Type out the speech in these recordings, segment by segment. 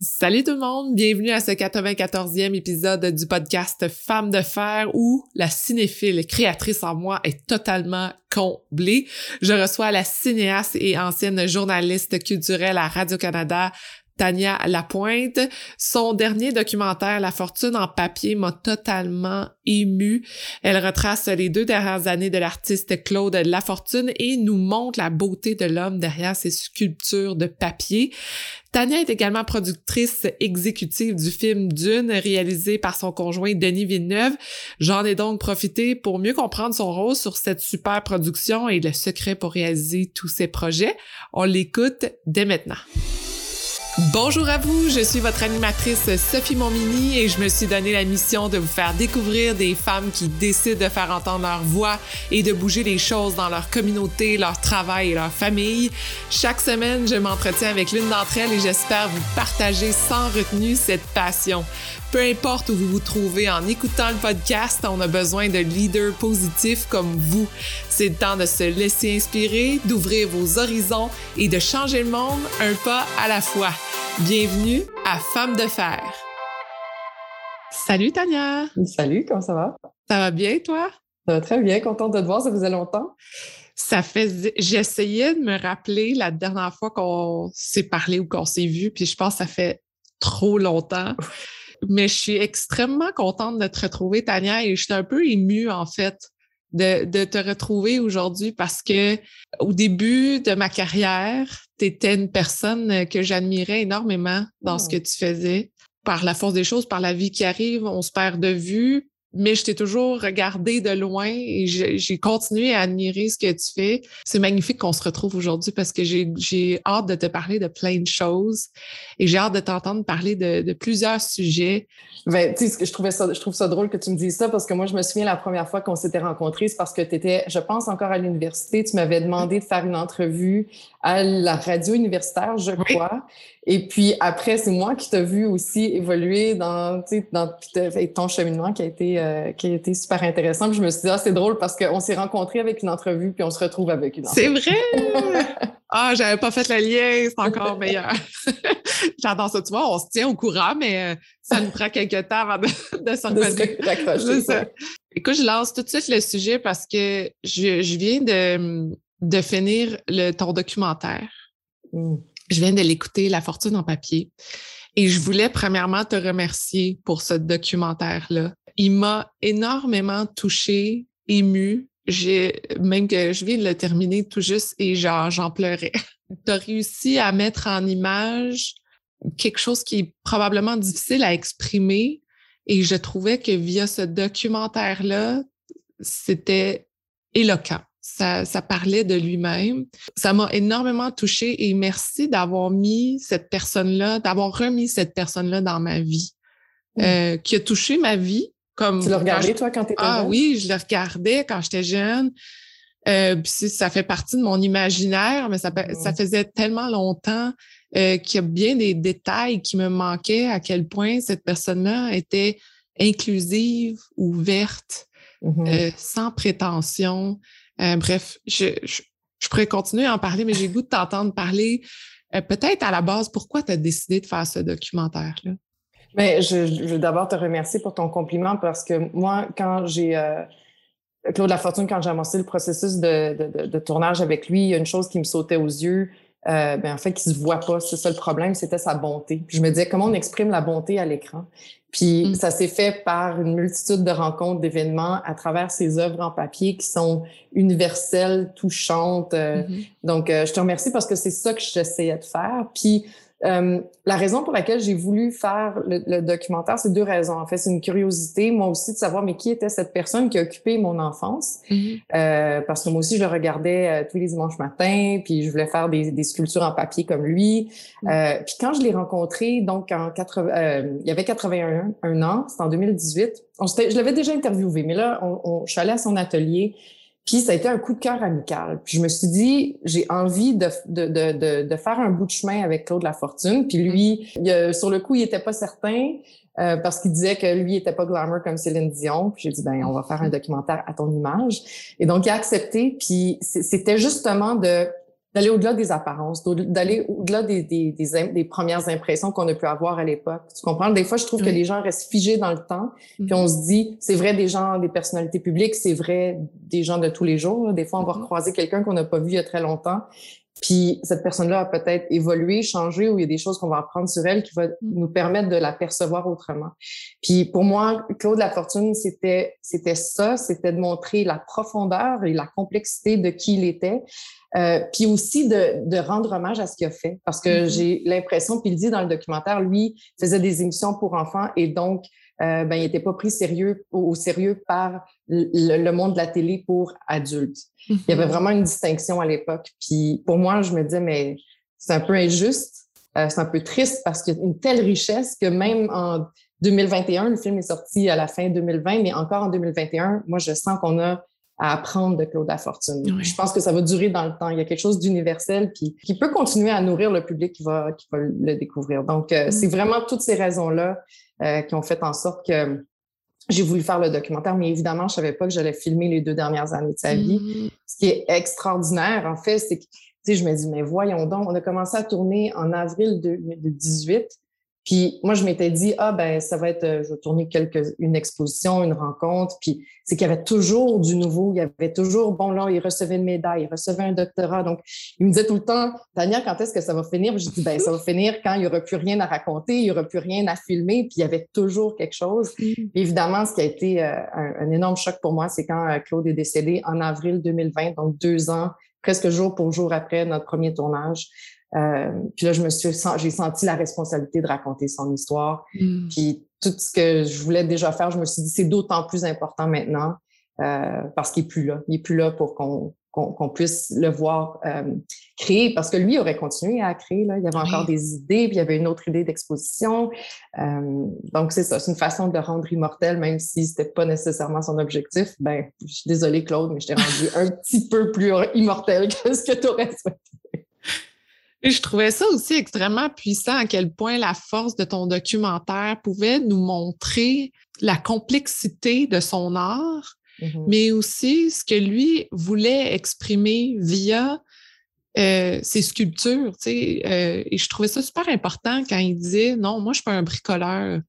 Salut tout le monde, bienvenue à ce 94e épisode du podcast Femmes de fer où la cinéphile créatrice en moi est totalement comblée. Je reçois la cinéaste et ancienne journaliste culturelle à Radio-Canada, Tania Lapointe. Son dernier documentaire, La fortune en papier, m'a totalement émue. Elle retrace les deux dernières années de l'artiste Claude Lafortune et nous montre la beauté de l'homme derrière ses sculptures de papier. Tania est également productrice exécutive du film Dune, réalisé par son conjoint Denis Villeneuve. J'en ai donc profité pour mieux comprendre son rôle sur cette super production et le secret pour réaliser tous ses projets. On l'écoute dès maintenant. Bonjour à vous, je suis votre animatrice Sophie Momini et je me suis donné la mission de vous faire découvrir des femmes qui décident de faire entendre leur voix et de bouger les choses dans leur communauté, leur travail et leur famille. Chaque semaine, je m'entretiens avec l'une d'entre elles et j'espère vous partager sans retenue cette passion. Peu importe où vous vous trouvez en écoutant le podcast, on a besoin de leaders positifs comme vous. C'est le temps de se laisser inspirer, d'ouvrir vos horizons et de changer le monde un pas à la fois. Bienvenue à Femmes de fer. Salut Tania. Salut, comment ça va? Ça va bien toi? Ça va très bien, contente de te voir, ça faisait longtemps. Ça fait j'essayais de me rappeler la dernière fois qu'on s'est parlé ou qu'on s'est vu, puis je pense que ça fait trop longtemps. Mais je suis extrêmement contente de te retrouver, Tania, et je suis un peu émue, en fait, de, de te retrouver aujourd'hui parce que au début de ma carrière, tu étais une personne que j'admirais énormément dans ce oh. que tu faisais. Par la force des choses, par la vie qui arrive, on se perd de vue, mais je t'ai toujours regardé de loin et j'ai continué à admirer ce que tu fais. C'est magnifique qu'on se retrouve aujourd'hui parce que j'ai hâte de te parler de plein de choses et j'ai hâte de t'entendre parler de, de, plusieurs sujets. Ben, tu sais, je trouvais je trouve ça drôle que tu me dises ça parce que moi, je me souviens la première fois qu'on s'était rencontrés, c'est parce que tu étais, je pense, encore à l'université. Tu m'avais demandé de faire une entrevue à la radio universitaire, je crois. Et puis après, c'est moi qui t'ai vu aussi évoluer dans, dans ton cheminement qui a été euh, qui a été super intéressant. Puis je me suis dit, ah, c'est drôle parce qu'on s'est rencontrés avec une entrevue, puis on se retrouve avec une entrevue. C'est vrai! ah, j'avais pas fait le lien, c'est encore meilleur. J'adore ça. Tu vois, on se tient au courant, mais euh, ça nous prend quelques temps avant de, de s'en. Écoute, je lance tout de suite le sujet parce que je, je viens de, de finir le, ton documentaire. Mm. Je viens de l'écouter, La fortune en papier. Et je voulais premièrement te remercier pour ce documentaire-là. Il m'a énormément touchée, émue. J'ai, même que je viens de le terminer tout juste et j'en pleurais. tu as réussi à mettre en image quelque chose qui est probablement difficile à exprimer. Et je trouvais que via ce documentaire-là, c'était éloquent ça, ça parlait de lui-même. Ça m'a énormément touchée et merci d'avoir mis cette personne-là, d'avoir remis cette personne-là dans ma vie, mmh. euh, qui a touché ma vie. Comme tu l'as regardé, toi, quand tu étais Ah oui, je le regardais quand j'étais jeune. Euh, ça fait partie de mon imaginaire, mais ça, ça mmh. faisait tellement longtemps euh, qu'il y a bien des détails qui me manquaient, à quel point cette personne-là était inclusive, ouverte, mmh euh, sans prétention. Euh, bref, je, pourrais continuer à en parler, mais j'ai goût de t'entendre parler. Euh, peut-être à la base, pourquoi tu as décidé de faire ce documentaire-là? Mais ben, je, veux d'abord te remercier pour ton compliment parce que moi, quand j'ai euh, Claude Lafortune, quand j'ai amorcé le processus de, tournage avec lui, il y a une chose qui me sautait aux yeux. Euh, ben en fait, qui se voit pas, c'est ça le problème, c'était sa bonté. Puis je me disais comment on exprime la bonté à l'écran? Puis mm. ça s'est fait par une multitude de rencontres, d'événements à travers ces œuvres en papier qui sont universelles, touchantes. Euh, mm-hmm. Donc, euh, je te remercie parce que c'est ça que j'essayais de faire. Puis euh, la raison pour laquelle j'ai voulu faire le, documentaire, c'est deux raisons. En fait, c'est une curiosité, moi aussi, de savoir mais qui était cette personne qui a occupé mon enfance? Mm-hmm. euh, parce que moi aussi, je le regardais euh, tous les dimanches matins, puis je voulais faire des, des sculptures en papier comme lui. Mm-hmm. euh, puis quand je l'ai rencontré, donc en 80, euh, il y avait 81 un an, c'était en 2018. On je l'avais déjà interviewé, mais là, on, on, je suis allée à son atelier. Puis ça a été un coup de cœur amical. Puis je me suis dit, j'ai envie de, de, de, de, faire un bout de chemin avec Claude Lafortune. Puis lui, sur le coup, il était pas certain euh, parce qu'il disait que lui, il était pas glamour comme Céline Dion. Puis j'ai dit, ben on va faire un documentaire à ton image. Et donc, il a accepté. Puis c'était justement de d'aller au-delà des apparences, d'aller au-delà des, des, des, premières impressions qu'on a pu avoir à l'époque. Tu comprends? Des fois, je trouve que les gens restent figés dans le temps, puis on se dit, c'est vrai des gens, des personnalités publiques, c'est vrai des gens de tous les jours. Des fois, on va mm-hmm. recroiser quelqu'un qu'on n'a pas vu il y a très longtemps, puis cette personne-là a peut-être évolué, changé, ou il y a des choses qu'on va apprendre sur elle qui va mm. nous permettre de la percevoir autrement. Puis pour moi, Claude Lafortune, c'était c'était ça, c'était de montrer la profondeur et la complexité de qui il était, euh, puis aussi de, de, rendre hommage à ce qu'il a fait, parce que mm-hmm. j'ai l'impression, puis il dit dans le documentaire, lui faisait des émissions pour enfants et donc euh, ben, il n'était pas pris sérieux, au, sérieux par le, monde de la télé pour adultes. Il y avait mhm. vraiment une distinction à l'époque. Puis pour moi, je me disais, mais c'est un peu injuste, euh, c'est un peu triste parce qu'il y a une telle richesse que même en 2021, le film est sorti à la fin 2020, mais encore en 2021, moi, je sens qu'on a à apprendre de Claude Lafortune. Je pense que ça va durer dans le temps. Il y a quelque chose d'universel puis qui peut continuer à nourrir le public qui va, qui va le découvrir. Donc, euh, c'est mm. vraiment toutes ces raisons-là euh, qui ont fait en sorte que j'ai voulu faire le documentaire, mais évidemment, je savais pas que j'allais filmer les deux dernières années de sa vie. Mm. Ce qui est extraordinaire, en fait, c'est que, je me dis, mais voyons donc, on a commencé à tourner en avril 2018. Puis moi, je m'étais dit, ah ben ça va être, euh, je vais tourner quelques, une exposition, une rencontre. Puis c'est qu'il y avait toujours du nouveau, il y avait toujours, bon là, il recevait une médaille, il recevait un doctorat. Donc, il me disait tout le temps, Tania, quand est-ce que ça va finir? Je dis, ben ça va finir quand il n'y aura plus rien à raconter, il n'y aura plus rien à filmer. Puis il y avait toujours quelque chose. Mm. évidemment, ce qui a été euh, un, énorme choc pour moi, c'est quand euh, Claude est décédé en avril 2020, donc deux ans, presque jour pour jour après notre premier tournage. Euh, puis là, je me suis, j'ai senti la responsabilité de raconter son histoire. Mm. Puis tout ce que je voulais déjà faire, je me suis dit, c'est d'autant plus important maintenant euh, parce qu'il est plus là. Il est plus là pour qu'on qu'on puisse le voir euh, créer, parce que lui aurait continué à créer. Là. Il y avait encore des idées, puis il y avait une autre idée d'exposition. Euh, donc, c'est ça, c'est une façon de le rendre immortel, même si c'était pas nécessairement son objectif. Ben, je suis désolée, Claude, mais je t'ai rendu un petit peu plus immortel que ce que tu aurais souhaité. Et je trouvais ça aussi extrêmement puissant à quel point la force de ton documentaire pouvait nous montrer la complexité de son art, mm-hmm. mais aussi ce que lui voulait exprimer via euh, ses sculptures. Euh, et je trouvais ça super important quand il disait non, moi je suis pas un bricoleur.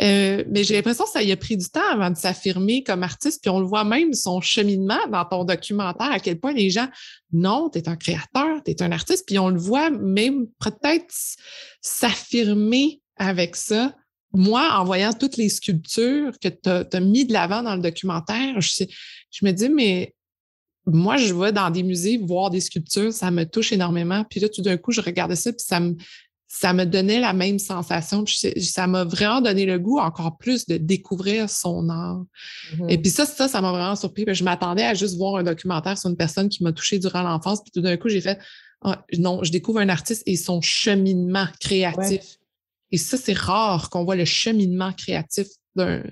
Euh, mais j'ai l'impression que ça y a pris du temps avant de s'affirmer comme artiste. Puis on le voit même son cheminement dans ton documentaire, à quel point les gens, non, tu es un créateur, tu es un artiste. Puis on le voit même peut-être s'affirmer avec ça. Moi, en voyant toutes les sculptures que tu as, mis de l'avant dans le documentaire, je, je me dis, mais moi, je vais dans des musées voir des sculptures, ça me touche énormément. Puis là, tout d'un coup, je regardais ça, puis ça me, ça me donnait la même sensation. ça m'a vraiment donné le goût encore plus de découvrir son art. Mm-hmm. Et puis ça, ça, ça m'a vraiment surpris. Je m'attendais à juste voir un documentaire sur une personne qui m'a touché durant l'enfance. Puis tout d'un coup, j'ai fait ah, non, je découvre un artiste et son cheminement créatif. Et ça, c'est rare qu'on voit le cheminement créatif d'un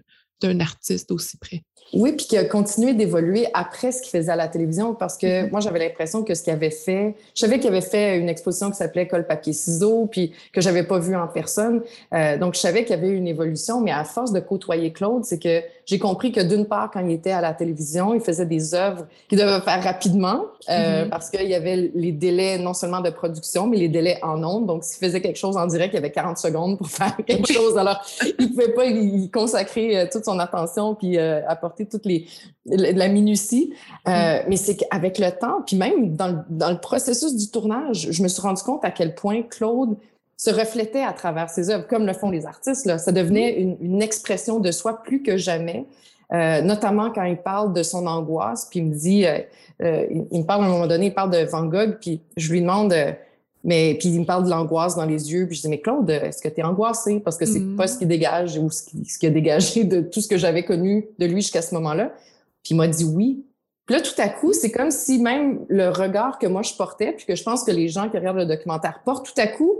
artiste aussi près. Oui, puis qui a continué d'évoluer après ce qu'il faisait à la télévision parce que mm-hmm. moi, j'avais l'impression que ce qu'il avait fait, je savais qu'il avait fait une exposition qui s'appelait Colle, papier, ciseaux, puis que j'avais pas vu en personne. Euh, donc, je savais qu'il y avait une évolution, mais à force de côtoyer Claude, c'est que j'ai compris que d'une part, quand il était à la télévision, il faisait des œuvres qu'il devait faire rapidement euh, mm-hmm. parce qu'il y avait les délais non seulement de production, mais les délais en ondes. Donc, s'il faisait quelque chose en direct, il y avait 40 secondes pour faire quelque chose. Alors, il pouvait pas y consacrer euh, toute son attention puis apporter toutes les la minutie. Euh, mm. Mais c'est qu'avec le temps, puis même dans, dans, le processus du tournage, je me suis rendu compte à quel point Claude se reflétait à travers ses œuvres, comme le font les artistes. Là. Ça devenait une, une expression de soi plus que jamais. Euh, notamment quand il parle de son angoisse, puis il me dit, euh, euh il, me parle à un moment donné, il parle de Van Gogh, puis je lui demande, mais puis il me parle de l'angoisse dans les yeux, puis je dis mais Claude, est-ce que tu es angoissé? Parce que c'est mm. pas ce qui dégage ou ce qui, ce qui a dégagé de tout ce que j'avais connu de lui jusqu'à ce moment-là. Puis il m'a dit oui. Puis là tout à coup, c'est comme si même le regard que moi je portais, puis que je pense que les gens qui regardent le documentaire portent, tout à coup,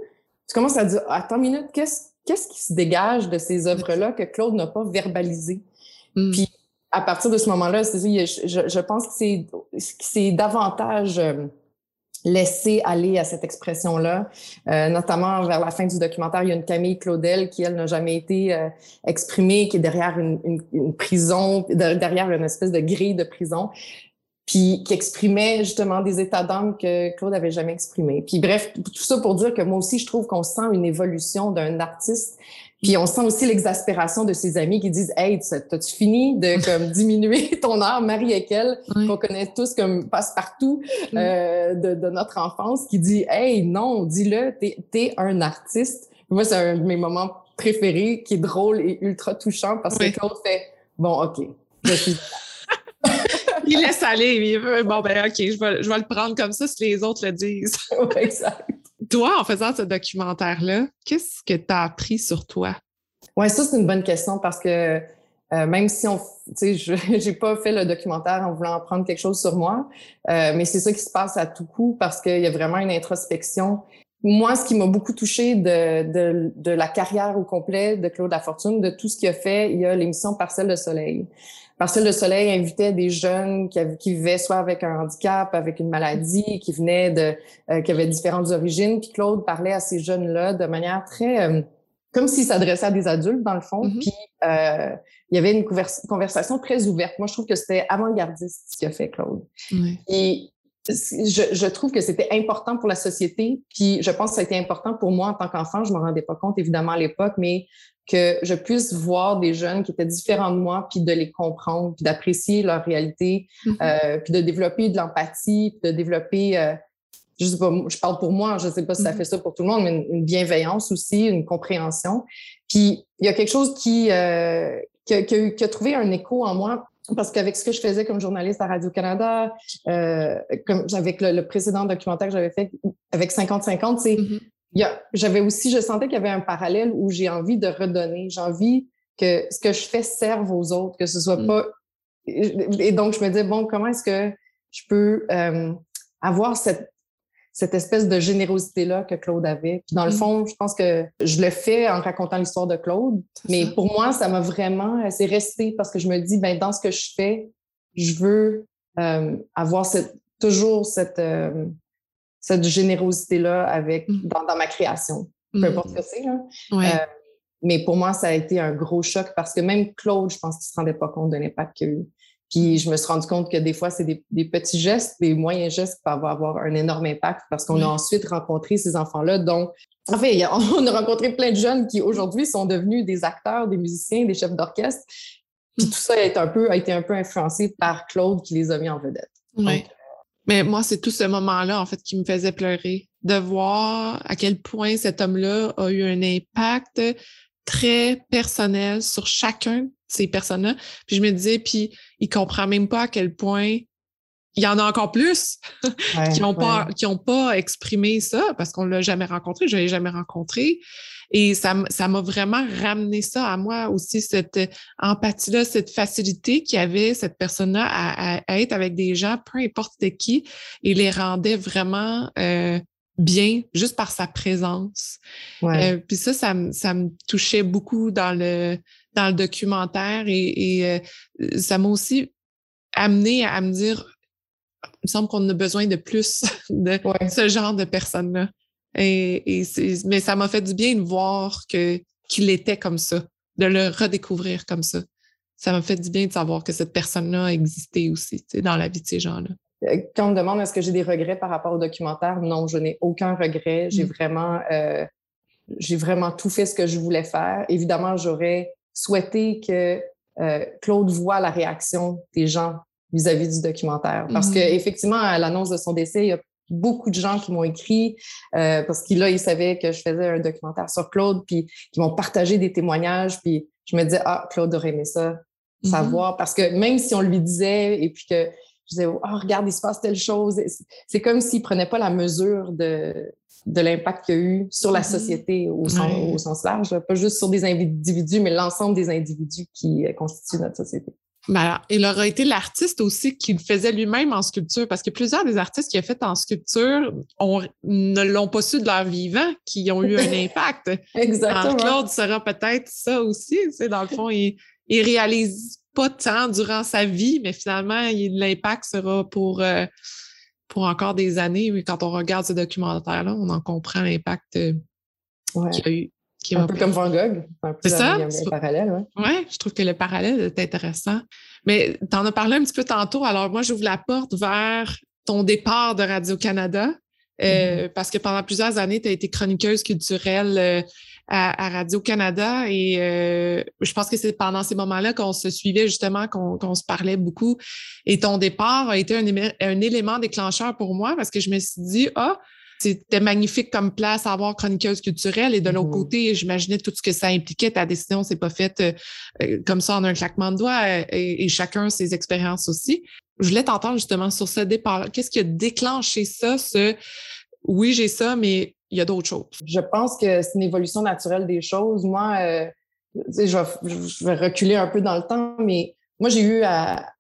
tu commences à dire attends une minute, qu'est-ce qu'est-ce qui se dégage de ces œuvres-là que Claude n'a pas verbalisé. Mm. Puis à partir de ce moment-là, je, je, je pense que c'est c'est davantage euh, laisser aller à cette expression-là. Euh, notamment vers la fin du documentaire, il y a une Camille Claudel qui, elle, n'a jamais été euh, exprimée, qui est derrière une, une, une, prison, derrière une espèce de grille de prison. Puis qui exprimait justement des états d'âme que Claude avait jamais exprimés. Puis bref, tout ça pour dire que moi aussi, je trouve qu'on sent une évolution d'un artiste. Puis on sent aussi l'exaspération de ses amis qui disent Hey, t'as-tu fini de comme diminuer ton art, Marie Ekel, qu'on connaît tous comme passe-partout euh, de, de, notre enfance, qui dit Hey, non, dis-le, t'es es un artiste. Moi, c'est un de mes moments préférés qui est drôle et ultra touchant parce que Claude fait Bon, OK, je suis il laisse aller. Il veut, bon, ben, OK, je vais, je vais le prendre comme ça si les autres le disent. exact. Toi, en faisant ce documentaire-là, qu'est-ce que tu as appris sur toi? Oui, ça, c'est une bonne question parce que euh, même si on, tu sais, je n'ai pas fait le documentaire en voulant apprendre quelque chose sur moi, euh, mais c'est ça qui se passe à tout coup parce qu'il y a vraiment une introspection. Moi, ce qui m'a beaucoup touché de, de, de, la carrière au complet de Claude Lafortune, de tout ce qu'il a fait, il y a l'émission Parcelle de Soleil. Parcelle de Soleil invitait des jeunes qui, qui, vivaient soit avec un handicap, avec une maladie, qui venaient de, euh, qui avaient différentes origines. Puis Claude parlait à ces jeunes-là de manière très, euh, comme s'il s'adressait à des adultes dans le fond. Mm-hmm. Puis euh, il y avait une conversation très ouverte. Moi, je trouve que c'était avant-gardiste ce qu'a fait Claude. Et je, je, trouve que c'était important pour la société, puis je pense que ça a été important pour moi en tant qu'enfant. Je ne me rendais pas compte, évidemment, à l'époque, mais que je puisse voir des jeunes qui étaient différents de moi, puis de les comprendre, puis d'apprécier leur réalité, mm-hmm. euh, puis de développer de l'empathie, puis de développer, euh, je sais pas, je parle pour moi, je sais pas si ça mm-hmm. fait ça pour tout le monde, mais une, bienveillance aussi, une compréhension. Puis il y a quelque chose qui, euh, qui, a, qui, a, trouvé un écho en moi parce qu'avec ce que je faisais comme journaliste à Radio-Canada, euh, comme avec le, précédent documentaire que j'avais fait avec 50-50, c'est mm-hmm j'avais aussi, je sentais qu'il y avait un parallèle où j'ai envie de redonner. J'ai envie que ce que je fais serve aux autres, que ce soit mm. pas. Et donc, je me disais, bon, comment est-ce que je peux euh, avoir cette, cette espèce de générosité-là que Claude avait. Puis dans le mm. fond, je pense que je le fais en racontant l'histoire de Claude, mais pour moi, ça m'a vraiment, c'est resté parce que je me dis, ben dans ce que je fais, je veux euh, avoir cette, toujours cette, euh, cette générosité-là avec mm. dans, ma création. Peu mm. importe ce que c'est. Euh, mais pour moi, ça a été un gros choc parce que même Claude, je pense qu'il ne se rendait pas compte de l'impact qu'il a eu. Puis je me suis rendu compte que des fois, c'est des, petits gestes, des moyens gestes qui peuvent avoir un énorme impact parce qu'on a ensuite rencontré ces enfants-là. Donc, en fait, on a rencontré plein de jeunes qui aujourd'hui sont devenus des acteurs, des musiciens, des chefs d'orchestre. Puis tout ça a été un peu, a été un peu influencé par Claude qui les a mis en vedette. Mais moi, c'est tout ce moment-là, en fait, qui me faisait pleurer. De voir à quel point cet homme-là a eu un impact très personnel sur chacun de ces personnes-là. Puis je me disais, puis il comprend même pas à quel point il y en a encore plus qui n'ont pas, qui ont pas exprimé ça parce qu'on l'a jamais rencontré, je l'ai jamais rencontré. Et ça, ça m'a vraiment ramené ça à moi aussi, cette empathie-là, cette facilité qu'il y avait, cette personne-là, à, être avec des gens, peu importe de qui, et les rendait vraiment euh, bien juste par sa présence. Euh, puis ça, ça, ça, me touchait beaucoup dans le, dans le documentaire et, et euh, ça m'a aussi amené à, me dire, il me semble qu'on a besoin de plus de ce genre de personnes-là. Et, mais ça m'a fait du bien de voir que qu'il était comme ça, de le redécouvrir comme ça. Ça m'a fait du bien de savoir que cette personne-là existait aussi dans la vie de ces gens-là. Euh, quand on me demande est-ce que j'ai des regrets par rapport au documentaire, non, je n'ai aucun regret. J'ai mm. vraiment, euh, j'ai vraiment tout fait ce que je voulais faire. Évidemment, j'aurais souhaité que euh, Claude voit la réaction des gens vis-à-vis du documentaire. Parce mm-hmm. qu'effectivement, à l'annonce de son décès, il y a beaucoup de gens qui m'ont écrit euh, parce qu'ils là, ils savaient que je faisais un documentaire sur Claude, puis qui m'ont partagé des témoignages, puis je me disais, ah, Claude aurait aimé ça, mm-hmm. savoir, parce que même si on lui disait, et puis que je disais, oh, regarde, il se passe telle chose, c'est comme s'il prenait pas la mesure de, de l'impact qu'il y a eu sur la mm-hmm. société au, sens, au sens large, pas juste sur des individus, mais l'ensemble des individus qui euh, constituent notre société. Ben, il aurait été l'artiste aussi qui le faisait lui-même en sculpture, parce que plusieurs des artistes qu'il a fait en sculpture ne l'ont pas su de leur vivant, qui ont eu un impact. Exactement. Claude sera peut-être ça aussi. Tu dans le fond, il, il réalise pas tant durant sa vie, mais finalement, l'impact sera pour, euh, pour encore des années. Mais quand on regarde ce documentaire-là, on en comprend l'impact euh, qu'il a eu un peu comme Van Gogh. C'est ça? Un parallèle, ouais. Oui, je trouve que le parallèle est intéressant. Mais tu en as parlé un petit peu tantôt. Alors, moi, j'ouvre la porte vers ton départ de Radio-Canada. Euh, mm-hmm. Parce que pendant plusieurs années, tu as été chroniqueuse culturelle à, Radio-Canada et euh, je pense que c'est pendant ces moments-là qu'on se suivait justement, qu'on se parlait beaucoup. Et ton départ a été un, un, élément déclencheur pour moi parce que je me suis dit, ah, c'était magnifique comme place à avoir chroniqueuse culturelle. Et de l'autre mm-hmm. côté, j'imaginais tout ce que ça impliquait. Ta décision s'est pas faite euh, euh, comme ça en un claquement de doigts euh, et, chacun ses expériences aussi. Je voulais t'entendre justement sur ce départ. Qu'est-ce qui a déclenché ça, ce oui, j'ai ça, mais il y a d'autres choses? Je pense que c'est une évolution naturelle des choses. Moi, je, je, vais, reculer un peu dans le temps, mais moi, j'ai eu à,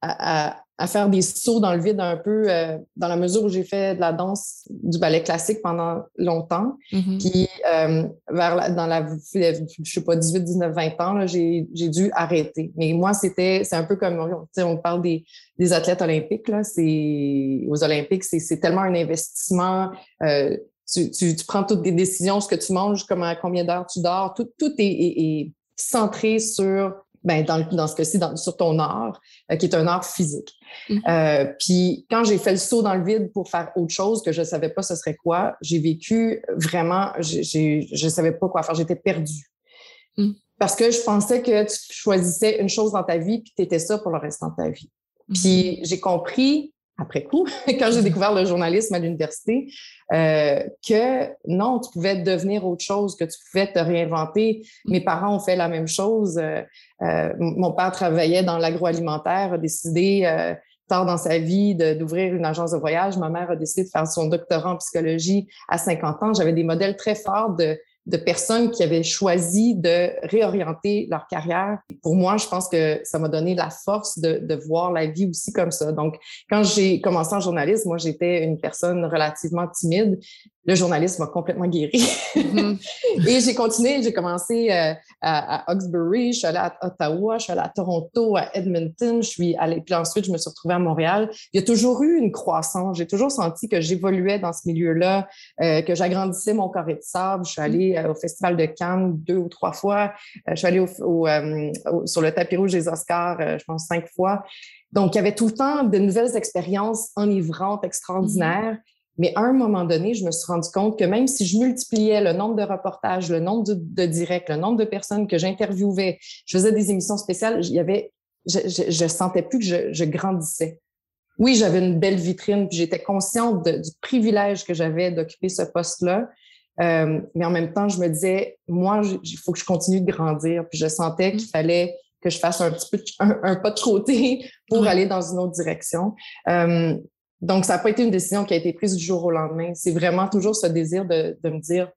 à faire des sauts dans le vide un peu, euh, dans la mesure où j'ai fait de la danse du ballet classique pendant longtemps. Mm-hmm. Puis, euh, vers dans la, je sais pas, 18, 19, 20 ans, j'ai dû arrêter. Mais moi, c'était, c'est un peu comme, on parle des, des athlètes olympiques, là, aux Olympiques, c'est tellement un investissement. Euh, tu, tu, tu, prends toutes tes décisions, ce que tu manges, comment, combien d'heures tu dors, tout, tout est, est, est centré sur ben, dans, dans ce cas-ci, sur ton art, euh, qui est un art physique. Mm-hmm. Euh, puis quand j'ai fait le saut dans le vide pour faire autre chose que je ne savais pas ce serait quoi, j'ai vécu vraiment, je ne savais pas quoi faire, j'étais perdue. Mm. Parce que je pensais que tu choisissais une chose dans ta vie, puis tu étais ça pour le restant de ta vie. Mm-hmm. Puis j'ai compris après coup, quand j'ai découvert le journalisme à l'université, euh, que non, tu pouvais devenir autre chose, que tu pouvais te réinventer. Mes parents ont fait la même chose. Euh, euh, mon père travaillait dans l'agroalimentaire, a décidé tard dans sa vie d'ouvrir une agence de voyage. Ma mère a décidé de faire son doctorat en psychologie à 50 ans. J'avais des modèles très forts de de personnes qui avaient choisi de réorienter leur carrière. Pour moi, je pense que ça m'a donné la force de, de, voir la vie aussi comme ça. Donc, quand j'ai commencé en journalisme, moi, j'étais une personne relativement timide le journalisme m'a complètement guéri. Mm-hmm. et j'ai continué, j'ai commencé euh, à, à, Hawkesbury, je suis allée à Ottawa, je suis allée à Toronto, à Edmonton, je suis allée, puis ensuite je me suis retrouvée à Montréal. Il y a toujours eu une croissance. J'ai toujours senti que j'évoluais dans ce milieu-là, euh, que j'agrandissais mon carré de sable. Je suis allée euh, au Festival de Cannes deux ou trois fois. je suis allée au, sur le tapis rouge des Oscars, je pense cinq fois. Donc, il y avait tout le temps de nouvelles expériences enivrantes, extraordinaires. Mm-hmm. Mais à un moment donné, je me suis rendu compte que même si je multipliais le nombre de reportages, le nombre de, directs, le nombre de personnes que j'interviewais, je faisais des émissions spéciales, il y avait, je, je, sentais plus que je, grandissais. Oui, j'avais une belle vitrine, puis j'étais consciente du privilège que j'avais d'occuper ce poste-là. Euh, mais en même temps, je me disais, moi, il faut que je continue de grandir. Puis je sentais qu'il fallait que je fasse un petit peu un, pas de côté pour aller dans une autre direction. Euh, donc, ça n'a pas été une décision qui a été prise du jour au lendemain. C'est vraiment toujours ce désir de, de me dire,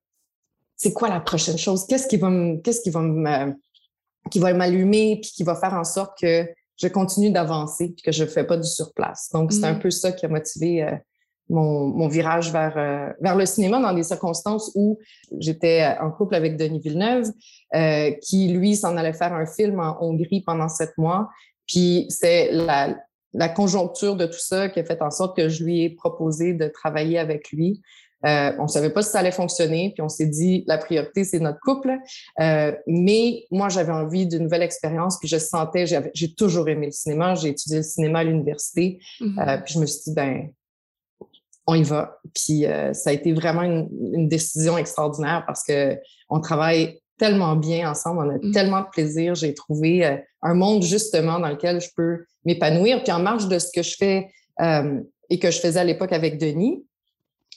c'est quoi la prochaine chose? Qu'est-ce qui va me, qu'est-ce qui va me, qui va m'allumer puis qui va faire en sorte que je continue d'avancer puis que je ne fais pas du surplace? Donc, c'est un mm. peu ça qui a motivé euh, mon, mon, virage vers, euh, vers le cinéma dans des circonstances où j'étais en couple avec Denis Villeneuve, euh, qui, lui, s'en allait faire un film en Hongrie pendant sept mois. Puis c'est la, la conjoncture de tout ça qui a fait en sorte que je lui ai proposé de travailler avec lui. Euh, on ne savait pas si ça allait fonctionner, puis on s'est dit la priorité c'est notre couple. Euh, mais moi j'avais envie d'une nouvelle expérience, puis je sentais, j'ai toujours aimé le cinéma, j'ai étudié le cinéma à l'université, mm-hmm. euh, puis je me suis dit ben on y va. Puis ça a été vraiment une, une, décision extraordinaire parce que on travaille tellement bien ensemble, on a mm. tellement de plaisir. J'ai trouvé un monde justement dans lequel je peux m'épanouir. Puis en marge de ce que je fais euh, et que je faisais à l'époque avec Denis,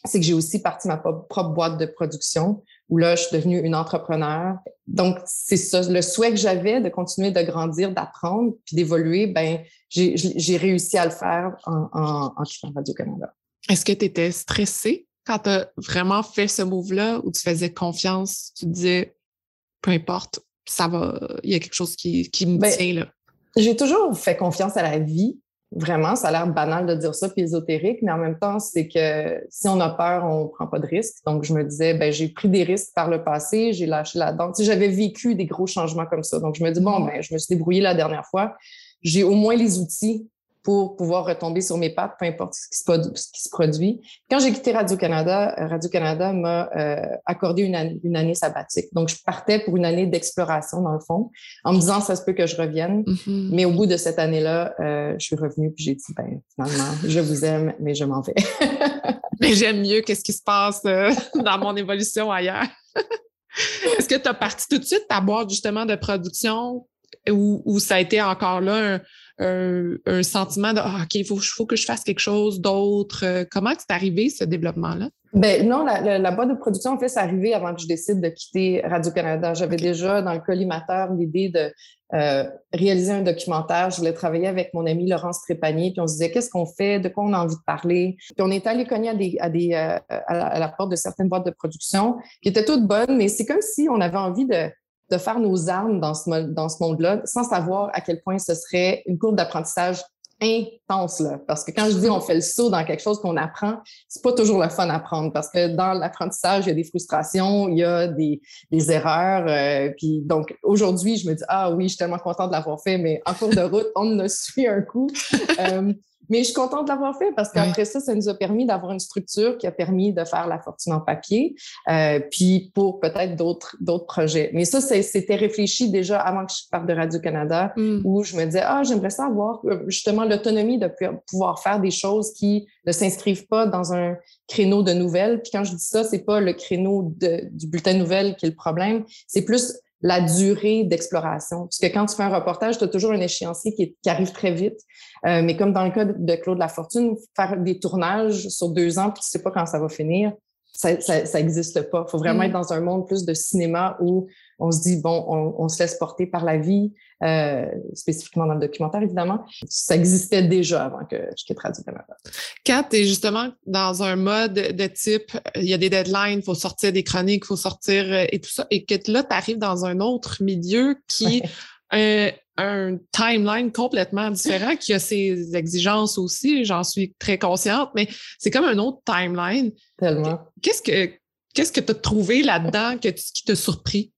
c'est que j'ai aussi parti ma propre boîte de production où là, je suis devenue une entrepreneur. Donc, c'est ça, le souhait que j'avais de continuer de grandir, d'apprendre, puis d'évoluer, ben j'ai réussi à le faire en, en, en quittant Radio-Canada. Est-ce que tu étais stressée quand tu as vraiment fait ce move-là où tu faisais confiance, tu disais peu importe, ça va, il y a quelque chose qui, qui me ben, tient là? J'ai toujours fait confiance à la vie. Vraiment, ça a l'air banal de dire ça, puis ésotérique, mais en même temps, c'est que si on a peur, on ne prend pas de risques. Donc, je me disais, ben, j'ai pris des risques par le passé, j'ai lâché la dent. j'avais vécu des gros changements comme ça. Donc, je me dis, bon, ben, je me suis débrouillée la dernière fois. J'ai au moins les outils pour pouvoir retomber sur mes pattes, peu importe ce qui se, ce qui se produit. Quand j'ai quitté Radio-Canada, Radio-Canada m'a euh, accordé une année, une année sabbatique. Donc, je partais pour une année d'exploration, dans le fond, en me disant, ça se peut que je revienne. Mm-hmm. Mais au bout de cette année-là, euh, je suis revenue puis j'ai dit, ben, finalement, je vous aime, mais je m'en vais. mais j'aime mieux qu'est-ce qui se passe euh, dans mon évolution ailleurs. Est-ce que tu as parti tout de suite ta boîte justement de production ou, ou ça a été encore là un, un, sentiment de ah, OK, il faut, faut, que je fasse quelque chose d'autre. Euh, comment c'est arrivé ce développement-là? Ben non, la, boîte de production, en fait, c'est arrivé avant que je décide de quitter Radio-Canada. J'avais déjà dans le collimateur l'idée de euh, réaliser un documentaire. Je voulais travailler avec mon ami Laurence Trépanier, puis on se disait qu'est-ce qu'on fait, de quoi on a envie de parler? Puis on est allé cogner à, des, à, des, euh, à la porte de certaines boîtes de production qui étaient toutes bonnes, mais c'est comme si on avait envie de de faire nos armes dans ce, dans ce monde-là sans savoir à quel point ce serait une courbe d'apprentissage intense là. Parce que quand je dis on fait le saut dans quelque chose qu'on apprend c'est pas toujours le fun à apprendre parce que dans l'apprentissage il y a des frustrations il y a des, des erreurs euh, puis donc aujourd'hui je me dis ah oui je suis tellement contente de l'avoir fait mais en cours de route on ne suit un coup. Euh, mais je suis contente de l'avoir fait parce qu'après ça, ça nous a permis d'avoir une structure qui a permis de faire la fortune en papier, euh, puis pour peut-être d'autres d'autres projets. Mais ça, c'était réfléchi déjà avant que je parte de Radio-Canada, mm. où je me disais, ah, j'aimerais ça avoir euh, justement l'autonomie de pouvoir faire des choses qui ne s'inscrivent pas dans un créneau de nouvelles. Puis quand je dis ça, c'est pas le créneau de, du bulletin de nouvelles qui est le problème, c'est plus la durée d'exploration. Parce que quand tu fais un reportage, tu as toujours un échéancier qui, arrive très vite. Euh, mais comme dans le cas de Claude Lafortune, faire des tournages sur deux ans, puis tu sais pas quand ça va finir, ça n'existe pas. Il faut vraiment mm. être dans un monde plus de cinéma où on se dit, bon, on, se laisse porter par la vie, euh, spécifiquement dans le documentaire, évidemment. Ça existait déjà avant que je quitte Radio-Canada. Quand tu es justement dans un mode de type, il y a des deadlines, il faut sortir des chroniques, il faut sortir euh, et tout ça, et que là, tu arrives dans un autre milieu qui... a un timeline complètement différent qui a ses exigences aussi, j'en suis très consciente, mais c'est comme un autre timeline. Tellement. Qu'est-ce que qu'est-ce que tu as trouvé là-dedans que qui t'a surpris?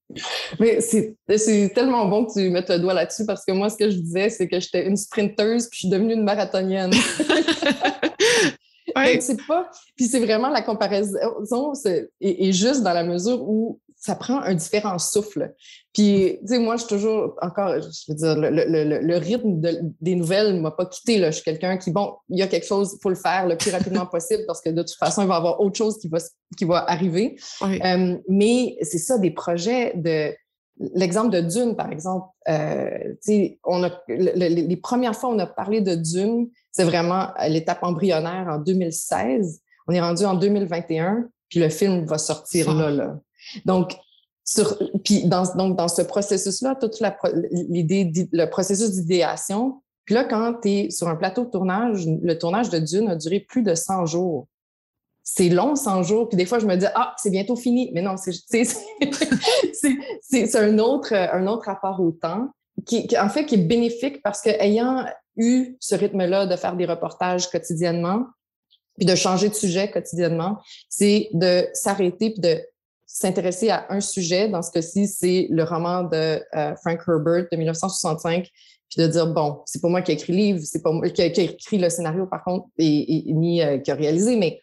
Mais c'est tellement bon que tu mettes le doigt là-dessus parce que moi, ce que je disais, c'est que j'étais une sprinteuse puis je suis devenue une marathonienne. ouais. C'est pas. Puis c'est vraiment la comparaison est, juste dans la mesure où ça prend un différent souffle. Puis, tu sais, moi, je suis toujours, encore, je veux dire, le, le, le rythme des nouvelles ne m'a pas quitté. Là. Je suis quelqu'un qui, bon, il y a quelque chose, il faut le faire le plus rapidement possible parce que de toute façon, il va y avoir autre chose qui va, qui va arriver. Euh, mais c'est ça, des projets de. L'exemple de Dune, par exemple, euh, on a, les premières fois on a parlé de Dune, c'est vraiment l'étape embryonnaire en 2016. On est rendu en 2021, puis le film va sortir là, là. Donc, puis dans, donc dans ce processus-là, toute l'idée, le processus d'idéation. Puis là, quand tu es sur un plateau de tournage, le tournage de Dune a duré plus de 100 jours. C'est long, 100 jours. Puis des fois, je me dis, ah, c'est bientôt fini. Mais non, c'est, c'est, un, autre, un autre rapport au temps qui, qui, en fait, qui est bénéfique parce que ayant eu ce rythme-là de faire des reportages quotidiennement, puis de changer de sujet quotidiennement, c'est de s'arrêter puis de s'intéresser à un sujet. Dans ce cas-ci, c'est le roman de euh, Frank Herbert de 1965, puis de dire, bon, c'est pas moi qui ai écrit le livre, c'est pas moi qui a, écrit le scénario, par contre, et, ni euh, qui a réalisé, mais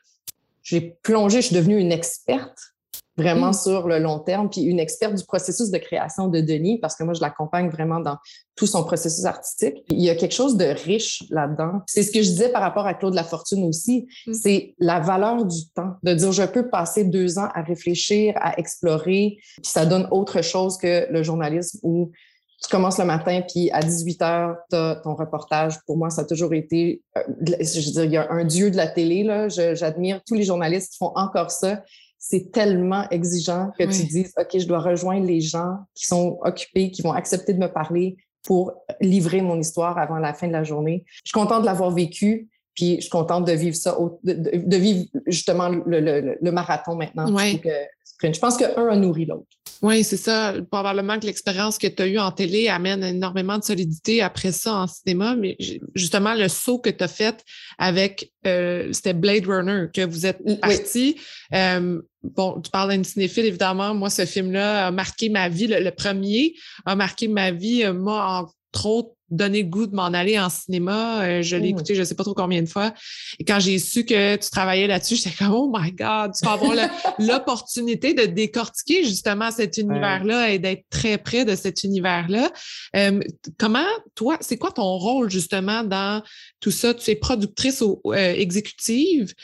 j'ai plongé, je suis devenue une experte vraiment mm. sur le long terme, puis une experte du processus de création de Denis, parce que moi, je l'accompagne vraiment dans tout son processus artistique. Il y a quelque chose de riche là-dedans. C'est ce que je disais par rapport à Claude Lafortune aussi, mm. c'est la valeur du temps, de dire je peux passer deux ans à réfléchir, à explorer, puis ça donne autre chose que le journalisme où tu commences le matin, puis à 18 heures, tu as ton reportage. Pour moi, ça a toujours été, euh, je veux dire, il y a un dieu de la télé, là. J'admire tous les journalistes qui font encore ça c'est tellement exigeant que tu dises, OK, je dois rejoindre les gens qui sont occupés, qui vont accepter de me parler pour livrer mon histoire avant la fin de la journée. Je suis contente de l'avoir vécu, puis je suis contente de vivre ça, de, vivre justement le, marathon maintenant. je pense qu'un a nourri l'autre. Oui, c'est ça. Probablement que l'expérience que tu as eue en télé amène énormément de solidité après ça en cinéma, mais justement, le saut que tu as fait avec, euh, c'était Blade Runner, que vous êtes parti. Euh, bon, tu parles d'un cinéphile, évidemment. Moi, ce film-là a marqué ma vie. Le, premier a marqué ma vie, euh, moi, trop donné le goût de m'en aller en cinéma. Euh, je l'ai mmh. écouté je sais pas trop combien de fois. Et quand j'ai su que tu travaillais là-dessus, j'étais comme Oh my God, tu vas avoir l'opportunité de décortiquer justement cet univers-là et d'être très près de cet univers-là. Euh, comment, toi, c'est quoi ton rôle justement dans tout ça? Tu es productrice ou euh, exécutive.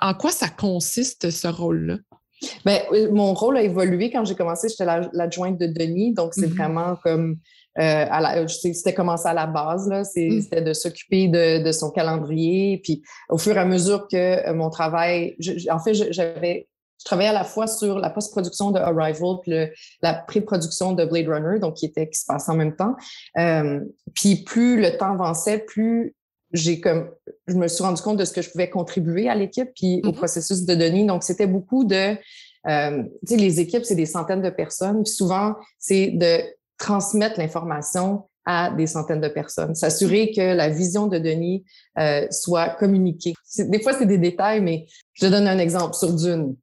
En quoi ça consiste ce rôle-là? Bien, mon rôle a évolué quand j'ai commencé, j'étais l'adjointe de Denis, donc c'est mmh vraiment comme euh, c'était commencé à la base, là. Mm. C'était de s'occuper de, son calendrier. Puis au fur et à mesure que euh, mon travail, en fait, j'avais je travaillais à la fois sur la post-production de Arrival puis la pré-production de Blade Runner, donc qui était qui se passait en même temps. Euh, puis plus le temps avançait, plus j'ai comme je me suis rendu compte de ce que je pouvais contribuer à l'équipe puis au mm-hmm. processus de Denis. Donc c'était beaucoup de euh, tu sais les équipes c'est des centaines de personnes. Puis souvent c'est de transmettre l'information à des centaines de personnes, s'assurer que la vision de Denis euh, soit communiquée. Des fois, c'est des détails, mais je te donne un exemple sur Dune.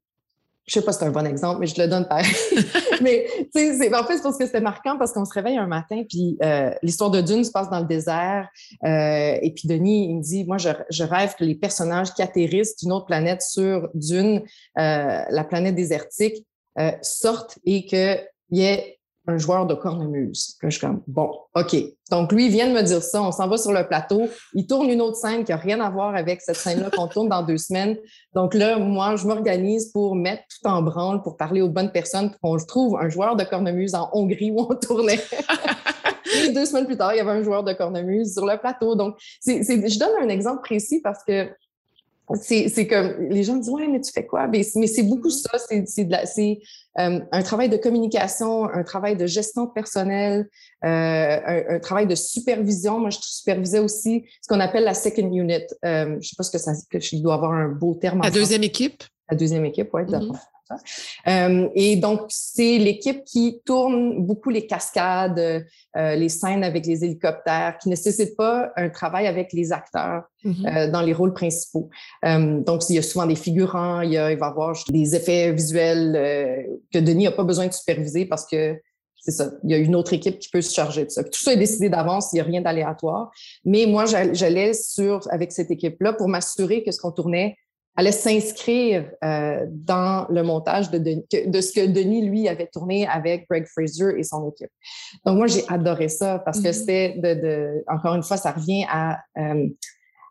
Je sais pas si c'est un bon exemple, mais je le donne pareil. mais sais, en fait, je pense que c'était marquant parce qu'on se réveille un matin, puis euh, l'histoire de Dune se passe dans le désert, euh, et puis Denis, il me dit, moi, je, je, rêve que les personnages qui atterrissent d'une autre planète sur Dune, la planète désertique, sortent et qu'il y ait un joueur de cornemuse. je suis comme, bon, OK. Donc, lui, il vient de me dire ça. On s'en va sur le plateau. Il tourne une autre scène qui n'a rien à voir avec cette scène-là qu'on tourne dans deux semaines. Donc là, moi, je m'organise pour mettre tout en branle, pour parler aux bonnes personnes, pour qu'on trouve un joueur de cornemuse en Hongrie où on tournait. Et deux semaines plus tard, il y avait un joueur de cornemuse sur le plateau. Donc, c'est, je donne un exemple précis parce que c'est comme les gens me disent ouais mais tu fais quoi? Mais, c'est beaucoup mm-hmm. ça c'est euh, un travail de communication un travail de gestion personnelle euh, un, travail de supervision. Moi je supervisais aussi ce qu'on appelle la second unit. Euh, je sais pas ce que ça que je dois avoir un beau terme la deuxième équipe? La deuxième équipe oui mm euh, et donc, c'est l'équipe qui tourne beaucoup les cascades, euh, les scènes avec les hélicoptères, qui ne nécessitent pas un travail avec les acteurs mm-hmm. euh, dans les rôles principaux. donc, il y a souvent des figurants, il, y a, il va y avoir des effets visuels que Denis n'a pas besoin de superviser parce que c'est ça. Il y a une autre équipe qui peut se charger de ça. Tout ça est décidé d'avance, il n'y a rien d'aléatoire. Mais moi, j'allais sur avec cette équipe-là pour m'assurer que ce qu'on tournait allait s'inscrire euh, dans le montage de, de ce que Denis, lui, avait tourné avec Greg Fraser et son équipe. Donc, moi, j'ai adoré ça parce que mm-hmm. c'était de, de, encore une fois, ça revient à, euh,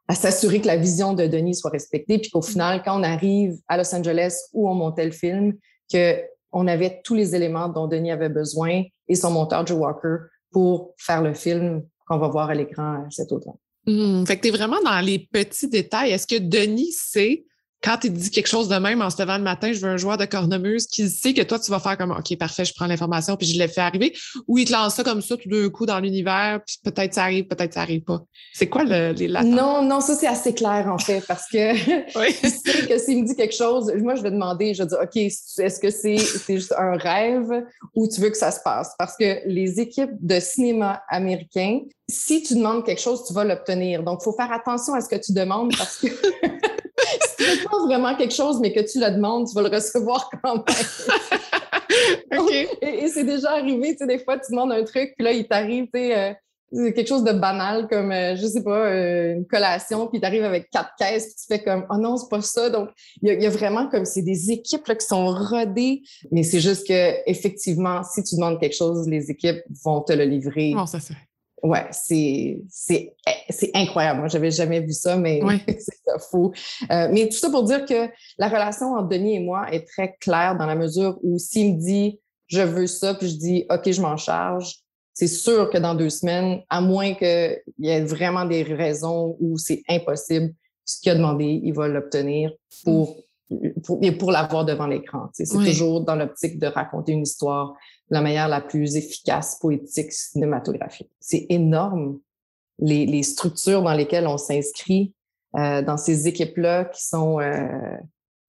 à s'assurer que la vision de Denis soit respectée, puis qu'au mm-hmm. final, quand on arrive à Los Angeles où on montait le film, que on avait tous les éléments dont Denis avait besoin et son monteur Joe Walker pour faire le film qu'on va voir à l'écran cet automne. Mmh, fait que tu es vraiment dans les petits détails. Est-ce que Denis sait quand il dit quelque chose de même en se levant le matin, je veux un joueur de cornemuse qui sait que toi, tu vas faire comme OK, parfait, je prends l'information puis je l'ai fait arriver, ou il te lance ça comme ça tout d'un coup dans l'univers, puis peut-être ça arrive, peut-être ça arrive pas. C'est quoi le, les? Non, non, ça c'est assez clair en fait, parce que oui. sais que s'il me dit quelque chose, moi je vais demander, je vais dire OK, est-ce que c'est juste un rêve ou tu veux que ça se passe? Parce que les équipes de cinéma américains, si tu demandes quelque chose, tu vas l'obtenir. Donc, il faut faire attention à ce que tu demandes parce que si tu pas vraiment quelque chose, mais que tu le demandes, tu vas le recevoir quand même. et, c'est déjà arrivé, tu sais, des fois, tu demandes un truc, puis là, il t'arrive, tu sais, euh, quelque chose de banal comme, je euh, je sais pas, euh, une collation, puis tu arrives avec quatre caisses, puis tu fais comme, oh non, c'est pas ça. Donc, il y, a vraiment comme, c'est des équipes là, qui sont rodées, mais c'est juste que effectivement, si tu demandes quelque chose, les équipes vont te le livrer. Non, ça c'est Ouais, c'est, c'est, c'est incroyable. Moi, j'avais jamais vu ça, mais c'est fou. Euh, mais tout ça pour dire que la relation entre Denis et moi est très claire dans la mesure où s'il me dit je veux ça, puis je dis OK, je m'en charge, c'est sûr que dans deux semaines, à moins qu'il y ait vraiment des raisons où c'est impossible, ce qu'il a demandé, il va l'obtenir pour, pour, pour l'avoir devant l'écran. C'est toujours dans l'optique de raconter une histoire la manière la plus efficace, poétique, cinématographique. C'est énorme les, les, structures dans lesquelles on s'inscrit euh, dans ces équipes-là qui sont euh,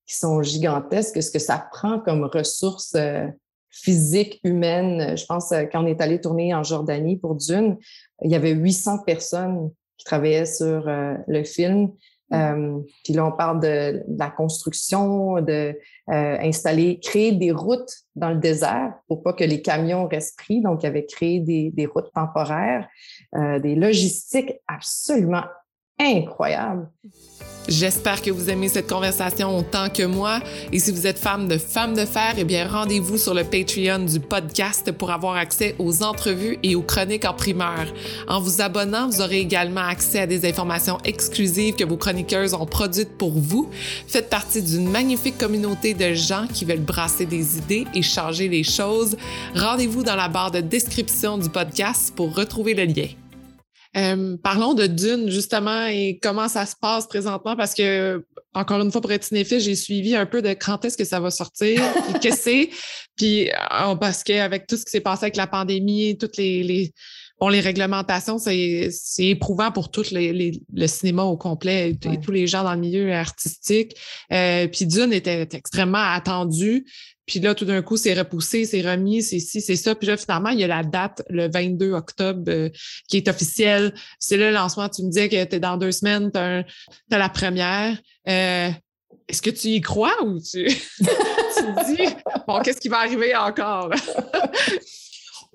qui sont gigantesques. Ce que ça prend comme ressources euh, physiques, humaines? Je pense quand on est allé tourner en Jordanie pour Dune, il y avait 800 personnes qui travaillaient sur le film. Euh, puis là, on parle de, la construction, de euh, installer, créer des routes dans le désert pour pas que les camions restent pris. Donc, il avait créé des, des routes temporaires, euh, des logistiques absolument incroyables. J'espère que vous aimez cette conversation autant que moi. Et si vous êtes femme de Femmes de Fer, eh bien, rendez-vous sur le Patreon du podcast pour avoir accès aux entrevues et aux chroniques en primeur. En vous abonnant, vous aurez également accès à des informations exclusives que vos chroniqueuses ont produites pour vous. Faites partie d'une magnifique communauté de gens qui veulent brasser des idées et changer les choses. Rendez-vous dans la barre de description du podcast pour retrouver le lien. Euh, parlons de Dune, justement, et comment ça se passe présentement, parce que, encore une fois, pour être cinéphile, j'ai suivi un peu de quand est-ce que ça va sortir, qu'est-ce que c'est. Puis, euh, parce qu'avec tout ce qui s'est passé avec la pandémie, toutes les, les, bon, les réglementations, c'est éprouvant pour tout les, le cinéma au complet et, tous les gens dans le milieu artistique. Euh, puis Dune était extrêmement attendu. Puis là, tout d'un coup, c'est repoussé, c'est remis, c'est ci, c'est ça. Puis là, finalement, il y a la date, le 22 octobre, euh, qui est officielle. C'est le lancement. Tu me disais que tu dans deux semaines, tu as, la première. Euh, est-ce que tu y crois ou tu, tu dis, bon, qu'est-ce qui va arriver encore?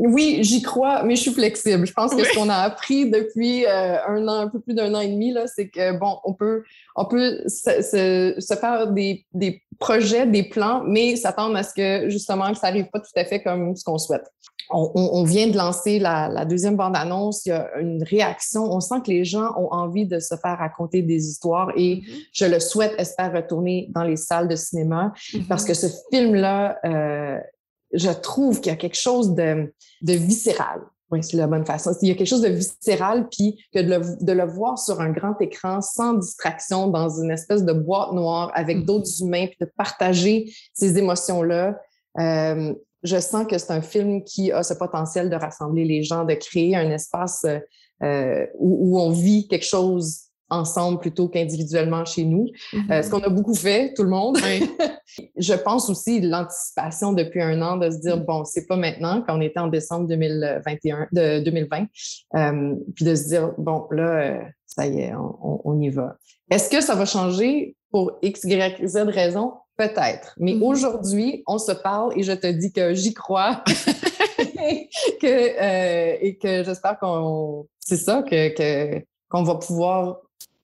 Oui, j'y crois, mais je suis flexible. Je pense que ce qu'on a appris depuis euh, un an, un peu plus d'un an et demi, là, c'est que bon, on peut, on peut se, se, faire des, des, projets, des plans, mais s'attendre à ce que justement que ça n'arrive pas tout à fait comme ce qu'on souhaite. On, on, vient de lancer la, la deuxième bande-annonce. Il y a une réaction. On sent que les gens ont envie de se faire raconter des histoires et mm-hmm. je le souhaite, espère retourner dans les salles de cinéma parce mm-hmm. que ce film-là, euh, je trouve qu'il y a quelque chose de, de viscéral. Oui, c'est la bonne façon. Il y a quelque chose de viscéral, puis que de le, de le, voir sur un grand écran sans distraction dans une espèce de boîte noire avec mm-hmm. d'autres humains, puis de partager ces émotions-là. Euh, je sens que c'est un film qui a ce potentiel de rassembler les gens, de créer un espace euh, où, où, on vit quelque chose ensemble plutôt qu'individuellement chez nous. Mm-hmm. Euh, ce qu'on a beaucoup fait, tout le monde. je pense aussi l'anticipation depuis un an de se dire, bon, c'est pas maintenant, quand on était en décembre 2021, de 2020, euh, puis de se dire, bon, là, euh, ça y est, on, y va. Est-ce que ça va changer pour X, Y, Z raison? Peut-être. Mais mm-hmm. aujourd'hui, on se parle et je te dis que j'y crois. que, et que j'espère qu'on c'est ça que qu'on va pouvoir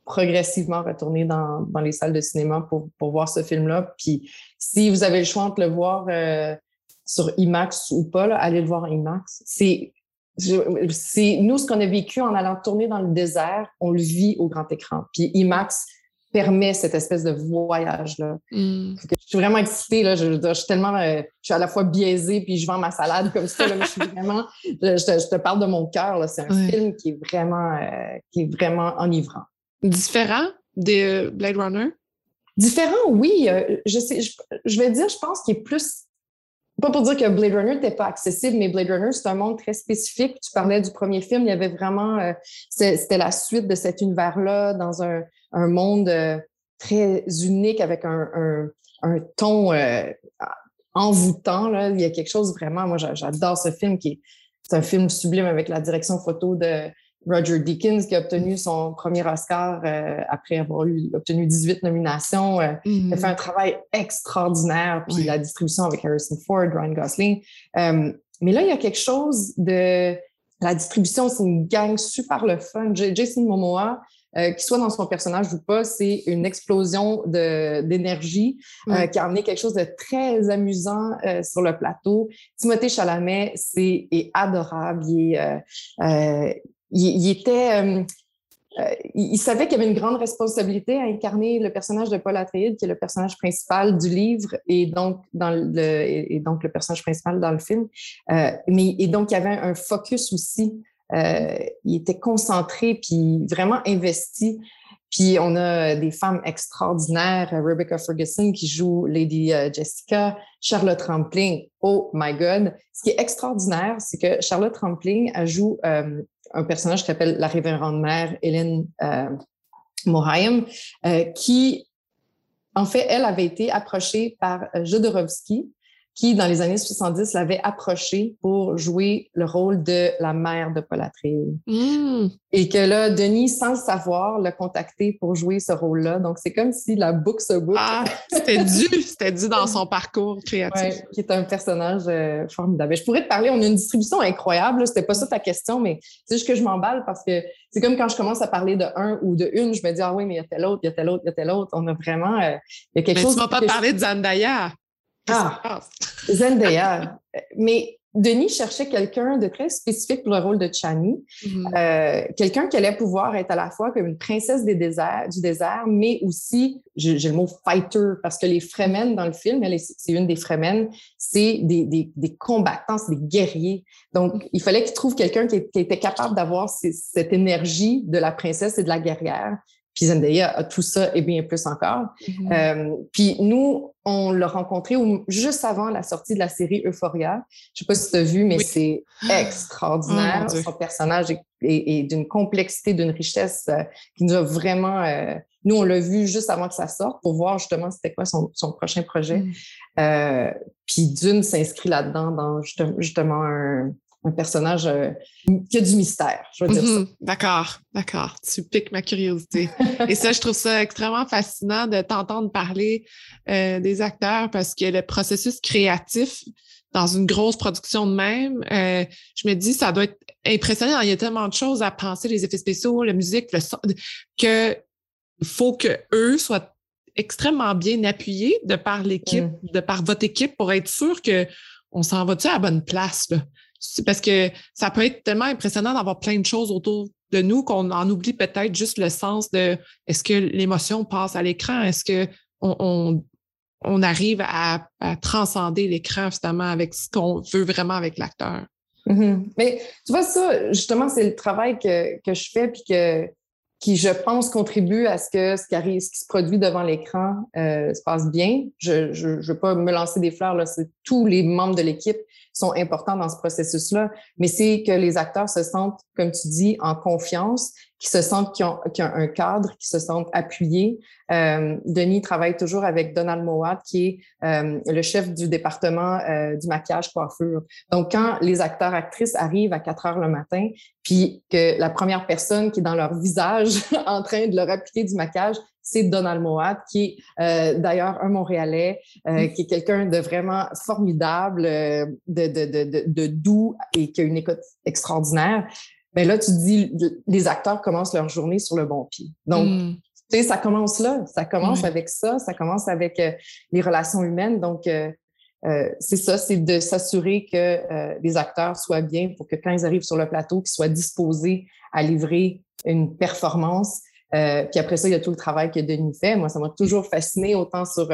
progressivement retourner dans, dans, les salles de cinéma pour, pour voir ce film-là. Puis si vous avez le choix de le voir euh, sur IMAX ou pas, allez le voir en IMAX. C'est c'est nous ce qu'on a vécu en allant tourner dans le désert, on le vit au grand écran. Puis IMAX permet cette espèce de voyage là. Mm. Je suis vraiment excitée là. Je, je, suis tellement, euh, je suis à la fois biaisée puis je vends ma salade comme ça. Là, mais je suis vraiment, je, te, parle de mon cœur. C'est un film qui est vraiment, euh, qui est vraiment enivrant. Différent de Blade Runner? Différent, oui. Euh, je, sais, je, vais dire, je pense qu'il est plus. Pas pour dire que Blade Runner n'était pas accessible, mais Blade Runner, c'est un monde très spécifique. Tu parlais du premier film, il y avait vraiment. Euh, c'était la suite de cet univers-là dans un, un monde euh, très unique avec un, un, ton envoûtant. Il y a quelque chose vraiment. Moi, j'adore ce film qui est. C'est un film sublime avec la direction photo de Roger Deakins qui a obtenu son premier Oscar euh, après avoir eu, obtenu 18 nominations. Euh, Il a fait un travail extraordinaire. Puis la distribution avec Harrison Ford, Ryan Gosling. Euh, mais là, il y a quelque chose de... La distribution, c'est une gang super le fun. Jason Momoa, qu'il soit dans son personnage ou pas, c'est une explosion d'énergie qui a amené quelque chose de très amusant sur le plateau. Timothée Chalamet, c'est adorable. Il est, il, était. Euh, euh, il savait qu'il y avait une grande responsabilité à incarner le personnage de Paul Atreides, qui est le personnage principal du livre et donc, dans le, et donc le personnage principal dans le film. Euh, mais, et donc, il y avait un focus aussi. il était concentré puis vraiment investi. Puis on a des femmes extraordinaires, Rebecca Ferguson qui joue Lady Jessica, Charlotte Rampling, oh my God. Ce qui est extraordinaire, c'est que Charlotte Rampling elle joue un personnage qui s'appelle la révérende mère Hélène euh, euh, qui, en fait, elle avait été approchée par euh, Jodorowsky, qui, dans les années 70, l'avait approché pour jouer le rôle de la mère de Paul Atreides. Hmm. Et que là, Denis, sans le savoir, l'a contacté pour jouer ce rôle-là. Donc, c'est comme si la boucle se boucle. Ah, c'était dû, c'était dû dans son parcours créatif. Ouais, qui est un personnage euh, formidable. Je pourrais te parler, on a une distribution incroyable. C'était pas ça ta question, mais c'est juste que je m'emballe parce que c'est comme quand je commence à parler de un ou de une, je me dis, ah oui, mais il y a tel autre, il y a tel autre, il y a tel autre. On a vraiment, euh, il y a quelque Mais chose. tu m'as pas que je- parlé de Zendaya. Qu'est-ce Ah. qui se passe? Zendaya. Mais Denis cherchait quelqu'un de très spécifique pour le rôle de Chani. Mhm. Euh, quelqu'un qui allait pouvoir être à la fois comme une princesse des déserts, du désert, mais aussi, j'ai le mot fighter, parce que les Fremen dans le film, c'est une des Fremen, c'est des, des, des combattants, c'est des guerriers. Donc, il fallait qu'il trouve quelqu'un qui, qui était capable d'avoir cette énergie de la princesse et de la guerrière. Puis Zendaya a tout ça et bien plus encore. Mhm. Euh, puis nous, on l'a rencontré au- juste avant la sortie de la série Euphoria. Je sais pas si tu as vu, mais Oui. c'est Oh, extraordinaire. Dieu. Son personnage est, est- est d'une complexité, d'une richesse euh, qui nous a vraiment... euh, nous, on l'a vu juste avant que ça sorte pour voir justement c'était quoi son, son prochain projet. Mhm. Euh, puis Dune s'inscrit là-dedans dans justem- justement un, un personnage euh, qui a du mystère, je veux dire ça. Mhm. D'accord, d'accord. Tu piques ma curiosité. Et ça, je trouve ça extrêmement fascinant de t'entendre parler euh, des acteurs parce que le processus créatif dans une grosse production de même, euh, je me dis, ça doit être impressionnant. Il y a tellement de choses à penser, les effets spéciaux, la musique, le son, que faut que eux soient extrêmement bien appuyés de par l'équipe, Mm. de par votre équipe pour être sûr que on s'en va-tu à la bonne place, là? Parce que ça peut être tellement impressionnant d'avoir plein de choses autour de nous qu'on en oublie peut-être juste le sens de est-ce que l'émotion passe à l'écran? Est-ce que on, on, arrive à, transcender l'écran finalement avec ce qu'on veut vraiment avec l'acteur? Mhm. Mais tu vois, ça, justement, c'est le travail que, que je fais puis que, qui, je pense, contribue à ce que ce qui arrive, ce qui se produit devant l'écran euh, se passe bien. Je ne veux pas me lancer des fleurs. C'est tous les membres de l'équipe sont importants dans ce processus-là, mais c'est que les acteurs se sentent, comme tu dis, en confiance, qui se sentent qu'ils ont, qu'ils ont un cadre, qui se sentent appuyés. Euh, Denis travaille toujours avec Donald Mowat, qui est euh, le chef du département euh, du maquillage coiffure. Donc, quand les acteurs, actrices arrivent à 4 heures le matin, puis que la première personne qui est dans leur visage en train de leur appliquer du maquillage, c'est Donald Moat, qui est euh, d'ailleurs un Montréalais, euh, qui est quelqu'un de vraiment formidable, euh, de, de, de, de, de doux et qui a une écoute extraordinaire. Mais là, tu te dis, les acteurs commencent leur journée sur le bon pied. Donc, Mm. tu sais, ça commence là, ça commence avec ça, ça commence avec euh, les relations humaines. Donc, euh, euh, c'est ça, c'est de s'assurer que les acteurs soient bien pour que quand ils arrivent sur le plateau, qu'ils soient disposés à livrer une performance. Puis après ça, il y a tout le travail que Denis fait. Moi, ça m'a toujours fasciné, autant sur...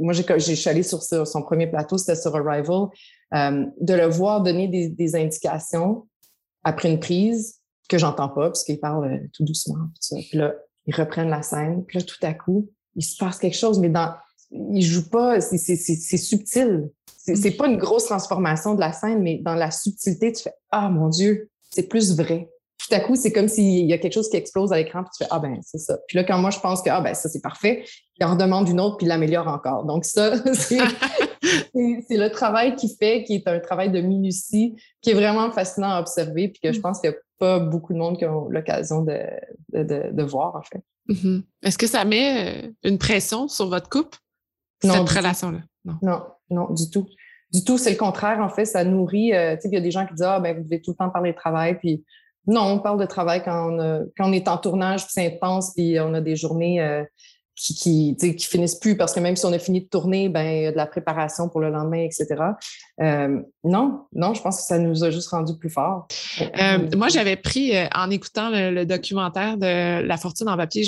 moi, j'ai, j'ai- je suis allée sur, son premier plateau, c'était sur Arrival, euh, de le voir donner des, des indications après une prise que j'entends pas, parce qu'il parle euh, tout doucement. Tout ça. Puis là, ils reprennent la scène, puis là, tout à coup, il se passe quelque chose, mais dans, il joue pas, c'est, subtil. C'est, pas une grosse transformation de la scène, mais dans la subtilité, tu fais Ah mon Dieu, c'est plus vrai. Tout à coup, c'est comme s'il y a quelque chose qui explose à l'écran, puis tu fais Ah ben, c'est ça. Puis là, quand moi je pense que Ah ben, ça c'est parfait, il en redemande une autre, puis il l'améliore encore. Donc, ça, c'est, c'est, le travail qu'il fait, qui est un travail de minutie, qui est vraiment fascinant à observer, puis que je pense qu'il n'y a pas beaucoup de monde qui ont l'occasion de, de, de, de voir, en fait. Mhm. Est-ce que ça met euh, une pression sur votre couple, Non, cette relation-là? Non. Non, non, du tout. Du tout, c'est le contraire. En fait, ça nourrit. euh, tu sais, il y a des gens qui disent Ah, ben, vous devez tout le temps parler de travail. Puis non, on parle de travail quand on, a- quand on est en tournage, puis c'est intense, puis on a des journées euh, qui, qui, finissent plus parce que même si on a fini de tourner, ben, il y a de la préparation pour le lendemain, etc. Euh, non, non, je pense que ça nous a juste rendu plus forts. Euh, moi, j'avais pris, euh, en écoutant le, documentaire de La Fortune en papier,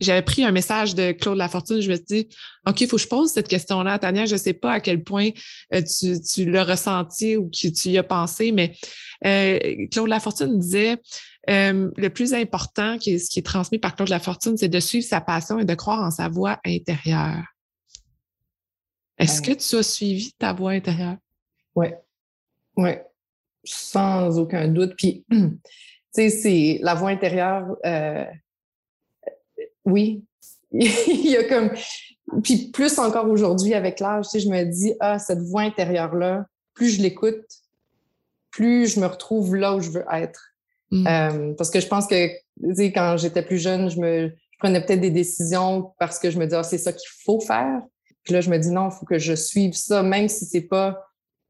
j'avais pris un message de Claude Lafortune. Je me suis dit, OK, il faut que je pose cette question-là Tania. Je ne sais pas à quel point tu, tu l'as ressenti ou que tu y as pensé, mais Claude Lafortune disait euh, le plus important, qui est, ce qui est transmis par Claude Lafortune, c'est de suivre sa passion et de croire en sa voix intérieure. Est-ce que Ouais. tu as suivi ta voix intérieure? Oui, oui, sans aucun doute. Puis, tu sais, c'est la voix intérieure, euh, oui, il y a comme, puis plus encore aujourd'hui avec l'âge, tu sais, je me dis, ah, cette voix intérieure-là, plus je l'écoute, plus je me retrouve là où je veux être. Mm. Euh, parce que je pense que, quand j'étais plus jeune, je me je prenais peut-être des décisions parce que je me disais, ah, c'est ça qu'il faut faire. Puis là, je me dis, non, il faut que je suive ça, même si c'est pas,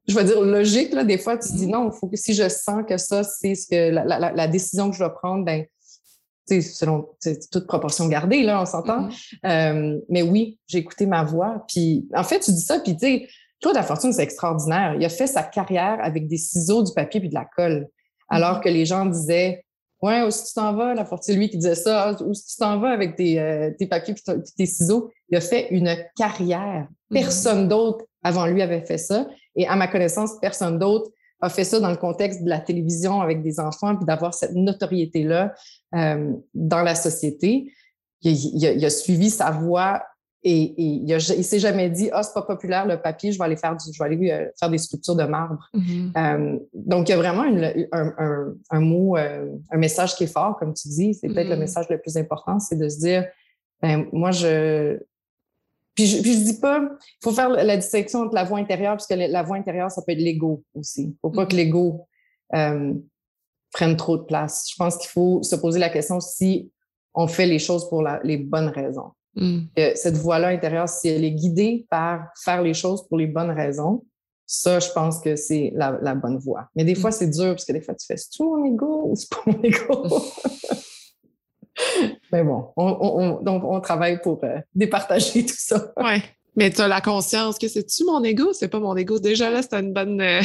je vais dire logique, là, des fois, tu te dis, mm. non, il faut que si je sens que ça, c'est ce que la, la, la, décision que je dois prendre, ben, selon toute proportion gardée, là, on s'entend. Mm-hmm. Euh, mais oui, j'ai écouté ma voix. Puis, en fait, tu dis ça, puis tu sais, Claude La Fortune, c'est extraordinaire. Il a fait sa carrière avec des ciseaux, du papier puis de la colle. Alors mm-hmm. que les gens disaient, ouais, où si tu t'en vas, La Fortune, lui qui disait ça, ah, où si tu t'en vas avec tes, euh, tes papiers puis tes ciseaux? Il a fait une carrière. Mm-hmm. Personne d'autre avant lui avait fait ça. Et à ma connaissance, personne d'autre a fait ça dans le contexte de la télévision avec des enfants, puis d'avoir cette notoriété-là euh, dans la société. Il, a, suivi sa voix et, il ne s'est jamais dit ah c'est pas populaire le papier, je vais aller faire je vais aller euh, faire des sculptures de marbre. Mm-hmm. Euh, donc il y a vraiment un, mot, un message qui est fort comme tu dis. C'est peut-être le mm-hmm. message le plus important, c'est de se dire ben, moi je puis je, puis dis pas, il faut faire la distinction entre la voix intérieure, puisque la voix intérieure, ça peut être l'ego aussi. Il ne faut pas que mm-hmm. l'ego euh, prenne trop de place. Je pense qu'il faut se poser la question si on fait les choses pour les bonnes raisons. Mm. cette voix-là intérieure, si elle est guidée par faire les choses pour les bonnes raisons, ça, je pense que c'est la, bonne voie. Mais des mm. fois, c'est dur parce que des fois, tu fais c'est tout mon ego ou c'est pas mon ego? Mais bon, on, donc on travaille pour euh, départager tout ça. Oui. Mais tu as la conscience que c'est-tu mon ego? C'est pas mon ego? Déjà là, c'est une bonne. Euh,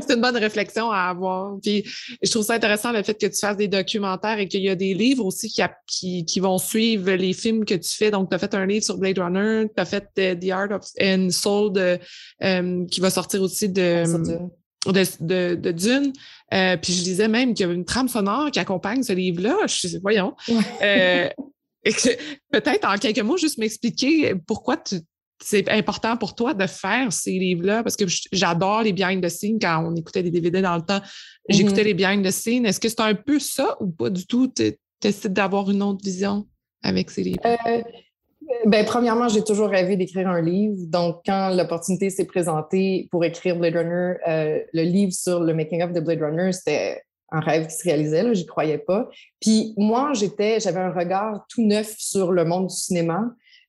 c'est une bonne réflexion à avoir. Puis je trouve ça intéressant le fait que tu fasses des documentaires et qu'il y a des livres aussi qui, qui, vont suivre les films que tu fais. Donc, tu as fait un livre sur Blade Runner, tu as fait euh, The Art of and Soul qui va sortir aussi de de, de, Dune. Euh, puis je disais même qu'il y avait une trame sonore qui accompagne ce livre-là. Je sais, voyons. Euh, peut-être en quelques mots, juste m'expliquer pourquoi c'est important pour toi de faire ces livres-là, parce que j'adore les behind the scenes quand on écoutait des DVD dans le temps. J'écoutais mm-hmm. les behind the scenes. Est-ce que c'est un peu ça ou pas du tout? Tu essaies d'avoir une autre vision avec ces livres? Euh, ben, premièrement, j'ai toujours rêvé d'écrire un livre. Donc, quand l'opportunité s'est présentée pour écrire Blade Runner, euh, le livre sur le making-of de Blade Runner, c'était un rêve qui se réalisait, j'y croyais pas. Puis moi, j'étais, j'avais un regard tout neuf sur le monde du cinéma.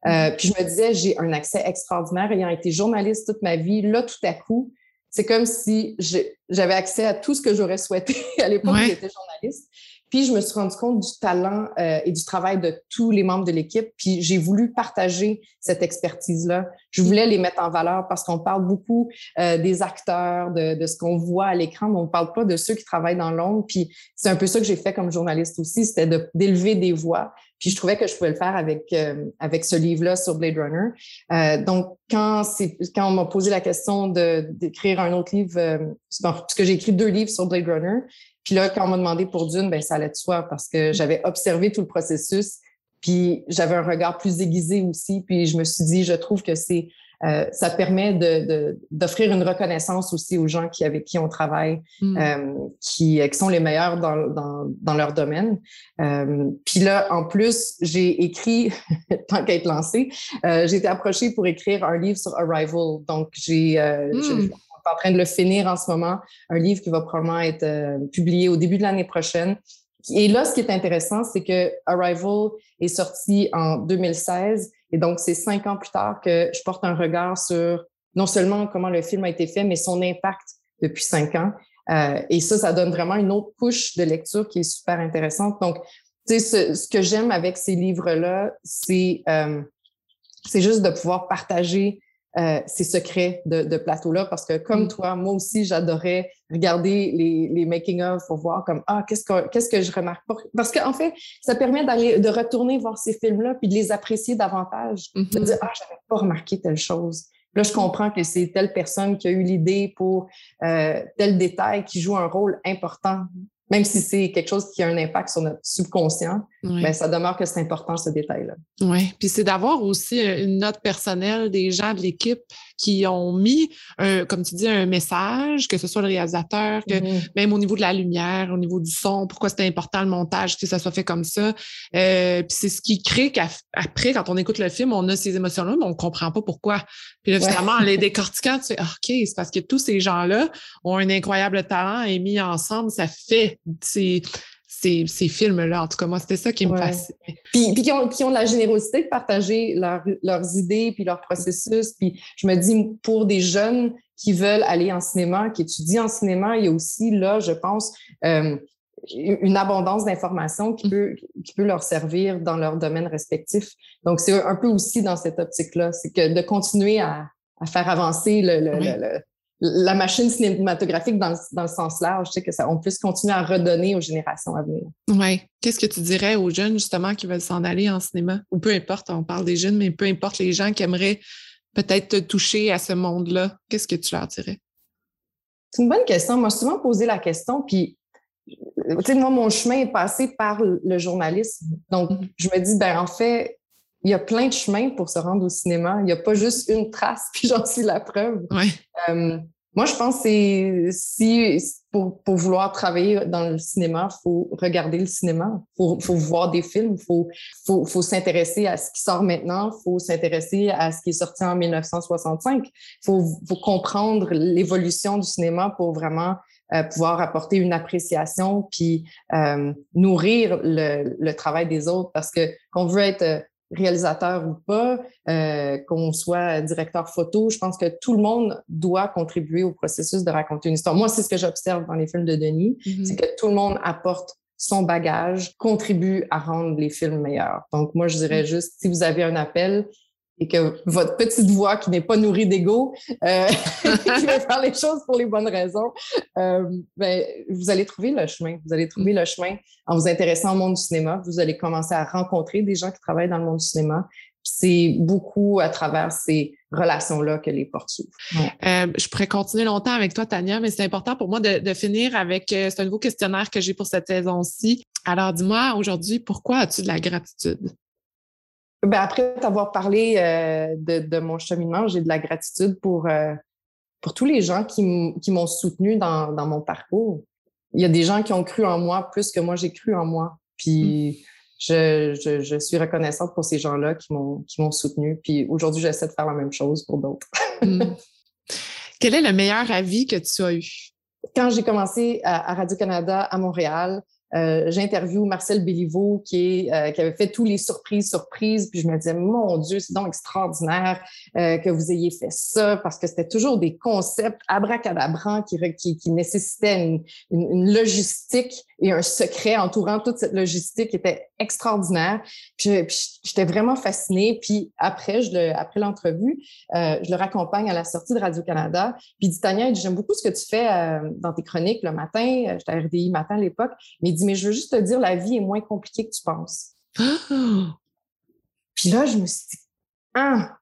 Euh, puis je me disais, j'ai un accès extraordinaire, ayant été journaliste toute ma vie. Là, tout à coup, c'est comme si j'avais accès à tout ce que j'aurais souhaité à l'époque où j'étais journaliste. Puis je me suis rendu compte du talent euh, et du travail de tous les membres de l'équipe. Puis j'ai voulu partager cette expertise-là. Je voulais les mettre en valeur parce qu'on parle beaucoup euh, des acteurs, de, de ce qu'on voit à l'écran, mais on ne parle pas de ceux qui travaillent dans l'ombre. Puis c'est un peu ça que j'ai fait comme journaliste aussi, c'était d'élever des voix. Puis je trouvais que je pouvais le faire avec euh, avec ce livre-là sur Blade Runner. Euh, donc quand quand on m'a posé la question d'écrire un autre livre, euh, parce que j'ai écrit deux livres sur Blade Runner, puis là, quand on m'a demandé pour Dune, ben ça allait de soi parce que j'avais observé tout le processus, puis j'avais un regard plus aiguisé aussi, puis je me suis dit, je trouve que c'est euh, ça permet d'offrir de, une reconnaissance aussi aux gens qui, avec qui on travaille, mm. euh, qui, qui, sont les meilleurs dans, dans, dans leur domaine. Euh, puis là, en plus, j'ai écrit, tant qu'à être lancé, j'ai été approchée pour écrire un livre sur Arrival. Donc, j'ai mm en train de le finir en ce moment, un livre qui va probablement être euh, publié au début de l'année prochaine. Et là, ce qui est intéressant, c'est que Arrival est sorti en 2016, et donc c'est cinq ans plus tard que je porte un regard sur non seulement comment le film a été fait, mais son impact depuis cinq ans. Euh, et ça, ça donne vraiment une autre couche de lecture qui est super intéressante. Donc, tu sais, ce, ce, que j'aime avec ces livres-là, c'est euh, c'est juste de pouvoir partager euh, ces secrets de, de plateau-là parce que comme mm. toi, moi aussi, j'adorais regarder les, les making-of pour voir comme ah qu'est-ce que qu'est-ce que je remarque? Pas parce qu'en fait ça permet d'aller de retourner voir ces films-là puis de les apprécier davantage. De mm-hmm. dire ah j'avais pas remarqué telle chose. Là je comprends que c'est telle personne qui a eu l'idée pour euh, tel détail qui joue un rôle important même si c'est quelque chose qui a un impact sur notre subconscient ben, ça demeure que c'est important ce détail-là. Oui, puis c'est d'avoir aussi euh, une note personnelle des gens de l'équipe qui ont mis, comme tu dis, un message, que ce soit le réalisateur, que mm-hmm. même au niveau de la lumière, au niveau du son, pourquoi c'était important le montage, que ça soit fait comme ça. Euh, puis c'est ce qui crée qu'après, quand on écoute le film, on a ces émotions-là, mais on ne comprend pas pourquoi. Puis là, finalement, en les décortiquant, tu sais, ah, OK, c'est parce que tous ces gens-là ont un incroyable talent et mis ensemble, ça fait ces, ces, films-là. En tout cas, moi, c'était ça qui me fascinait. Puis, puis qui, ont, qui, ont, la générosité de partager leurs idées puis leur processus. Puis je me dis, pour des jeunes qui veulent aller en cinéma, qui étudient en cinéma, il y a aussi là, je pense, euh, une abondance d'informations qui peut, qui peut leur servir dans leur domaine respectif. Donc, c'est un peu aussi dans cette optique-là, c'est que de continuer à, à faire avancer le, le, la machine cinématographique dans, dans, le sens large, tu sais, que ça, on puisse continuer à redonner aux générations à venir. Oui. Qu'est-ce que tu dirais aux jeunes, justement, qui veulent s'en aller en cinéma? Ou peu importe, on parle des jeunes, mais peu importe les gens qui aimeraient peut-être te toucher à ce monde-là, qu'est-ce que tu leur dirais? C'est une bonne question. Moi, souvent posé la question, puis tu sais, moi, mon chemin est passé par le journalisme. Donc, mm-hmm. je me dis, ben en fait, il y a plein de chemins pour se rendre au cinéma. Il n'y a pas juste une trace, puis j'en suis la preuve. Euh, moi, je pense que si pour, pour, vouloir travailler dans le cinéma, il faut regarder le cinéma, il faut, faut, voir des films, il faut, faut, faut s'intéresser à ce qui sort maintenant, il faut s'intéresser à ce qui est sorti en 1965. Il faut, faut comprendre l'évolution du cinéma pour vraiment euh, pouvoir apporter une appréciation puis euh, nourrir le, le, travail des autres parce que qu'on veut être réalisateur ou pas, euh, qu'on soit directeur photo, je pense que tout le monde doit contribuer au processus de raconter une histoire. Moi, c'est ce que j'observe dans les films de Denis, mm-hmm. c'est que tout le monde apporte son bagage, contribue à rendre les films meilleurs. Donc, moi, je dirais juste, si vous avez un appel, et que votre petite voix qui n'est pas nourrie d'ego, euh, qui va faire les choses pour les bonnes raisons, euh, ben, vous allez trouver le chemin. Vous allez trouver le chemin en vous intéressant au monde du cinéma. Vous allez commencer à rencontrer des gens qui travaillent dans le monde du cinéma. C'est beaucoup à travers ces relations-là que les portes s'ouvrent. Euh, je pourrais continuer longtemps avec toi, Tania, mais c'est important pour moi de, de finir avec, euh, c'est un nouveau questionnaire que j'ai pour cette saison-ci. Alors, dis-moi aujourd'hui, pourquoi as-tu de la gratitude? Ben, après t'avoir parlé euh, de, mon cheminement, j'ai de la gratitude pour, euh, pour tous les gens qui m'ont soutenu dans, mon parcours. Il y a des gens qui ont cru en moi plus que moi j'ai cru en moi. Puis mm. je, suis reconnaissante pour ces gens-là qui m'ont soutenu. Puis aujourd'hui, j'essaie de faire la même chose pour d'autres. Mm. Quel est le meilleur avis que tu as eu? Quand j'ai commencé à Radio-Canada à Montréal, euh, j'interviewe Marcel Béliveau euh, qui avait fait tous les surprises, surprises. Puis je me disais, mon Dieu, c'est donc extraordinaire euh, que vous ayez fait ça parce que c'était toujours des concepts abracadabrants qui, nécessitaient une, logistique et un secret entourant toute cette logistique qui était extraordinaire. J'étais vraiment fascinée. Puis après, je le, après l'entrevue, je le raccompagne à la sortie de Radio-Canada. Puis il dit, Tania, j'aime beaucoup ce que tu fais dans tes chroniques le matin. J'étais à RDI matin à l'époque. Mais il dit, mais je veux juste te dire, la vie est moins compliquée que tu penses. Puis là, je me suis dit, ah!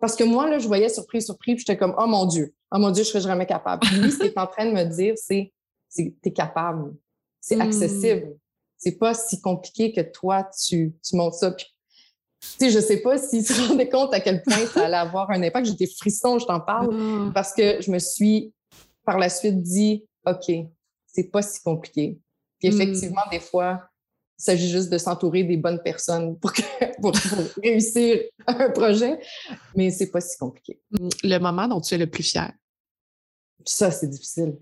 Parce que moi, là, je voyais surprise, surprise, puis j'étais comme, oh mon Dieu, oh mon Dieu, je serais jamais capable. Puis lui, ce qu'il est en train de me dire, c'est, t'es capable. C'est hmm. accessible. C'est pas si compliqué que toi, tu, tu montes ça. Puis, sais, je sais pas s'il se rendait compte à quel point ça allait avoir un impact. J'étais frisson, je t'en parle, ah. parce que je me suis par la suite dit, OK, c'est pas si compliqué. Puis hmm. effectivement, des fois, il s'agit juste de s'entourer des bonnes personnes pour, réussir un projet, mais c'est pas si compliqué. Le moment dont tu es le plus fier? Ça, c'est difficile.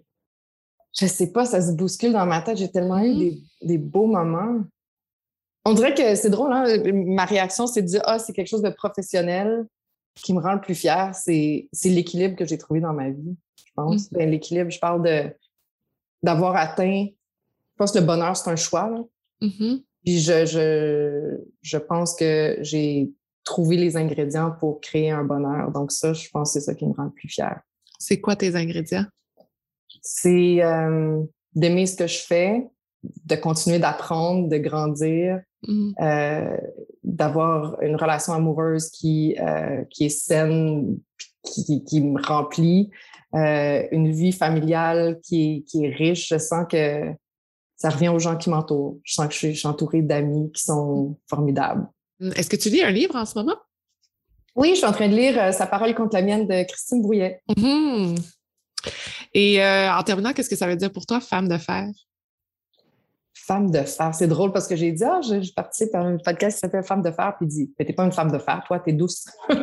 Je sais pas, ça se bouscule dans ma tête. J'ai tellement eu hmm. des, beaux moments. On dirait que c'est drôle, hein? ma réaction, c'est de dire Ah, c'est quelque chose de professionnel qui me rend le plus fier. C'est l'équilibre que j'ai trouvé dans ma vie, je pense. Hmm. Ben, l'équilibre, je parle de d'avoir atteint je pense que le bonheur, c'est un choix. Mm-hmm. Puis je, je, je pense que j'ai trouvé les ingrédients pour créer un bonheur. Donc ça, je pense que c'est ça qui me rend le plus fière. C'est quoi tes ingrédients? C'est euh, d'aimer ce que je fais, de continuer d'apprendre, de grandir, mm-hmm. euh, d'avoir une relation amoureuse qui, euh, qui est saine, qui, qui me remplit, une vie familiale qui est, qui est riche. Je sens que ça revient aux gens qui m'entourent. Je sens que je suis, entourée d'amis qui sont formidables. Hum, est-ce que tu lis un livre en ce moment? Oui, je suis en train de lire euh, Sa parole contre la mienne de Christine Brouillet. Hum. Et euh, en terminant, qu'est-ce que ça veut dire pour toi, femme de fer? Femme de fer. C'est drôle parce que j'ai dit, ah, je, participe à un podcast qui s'appelle Femme de fer, puis il dit, mais t'es pas une femme de fer, toi, t'es douce. je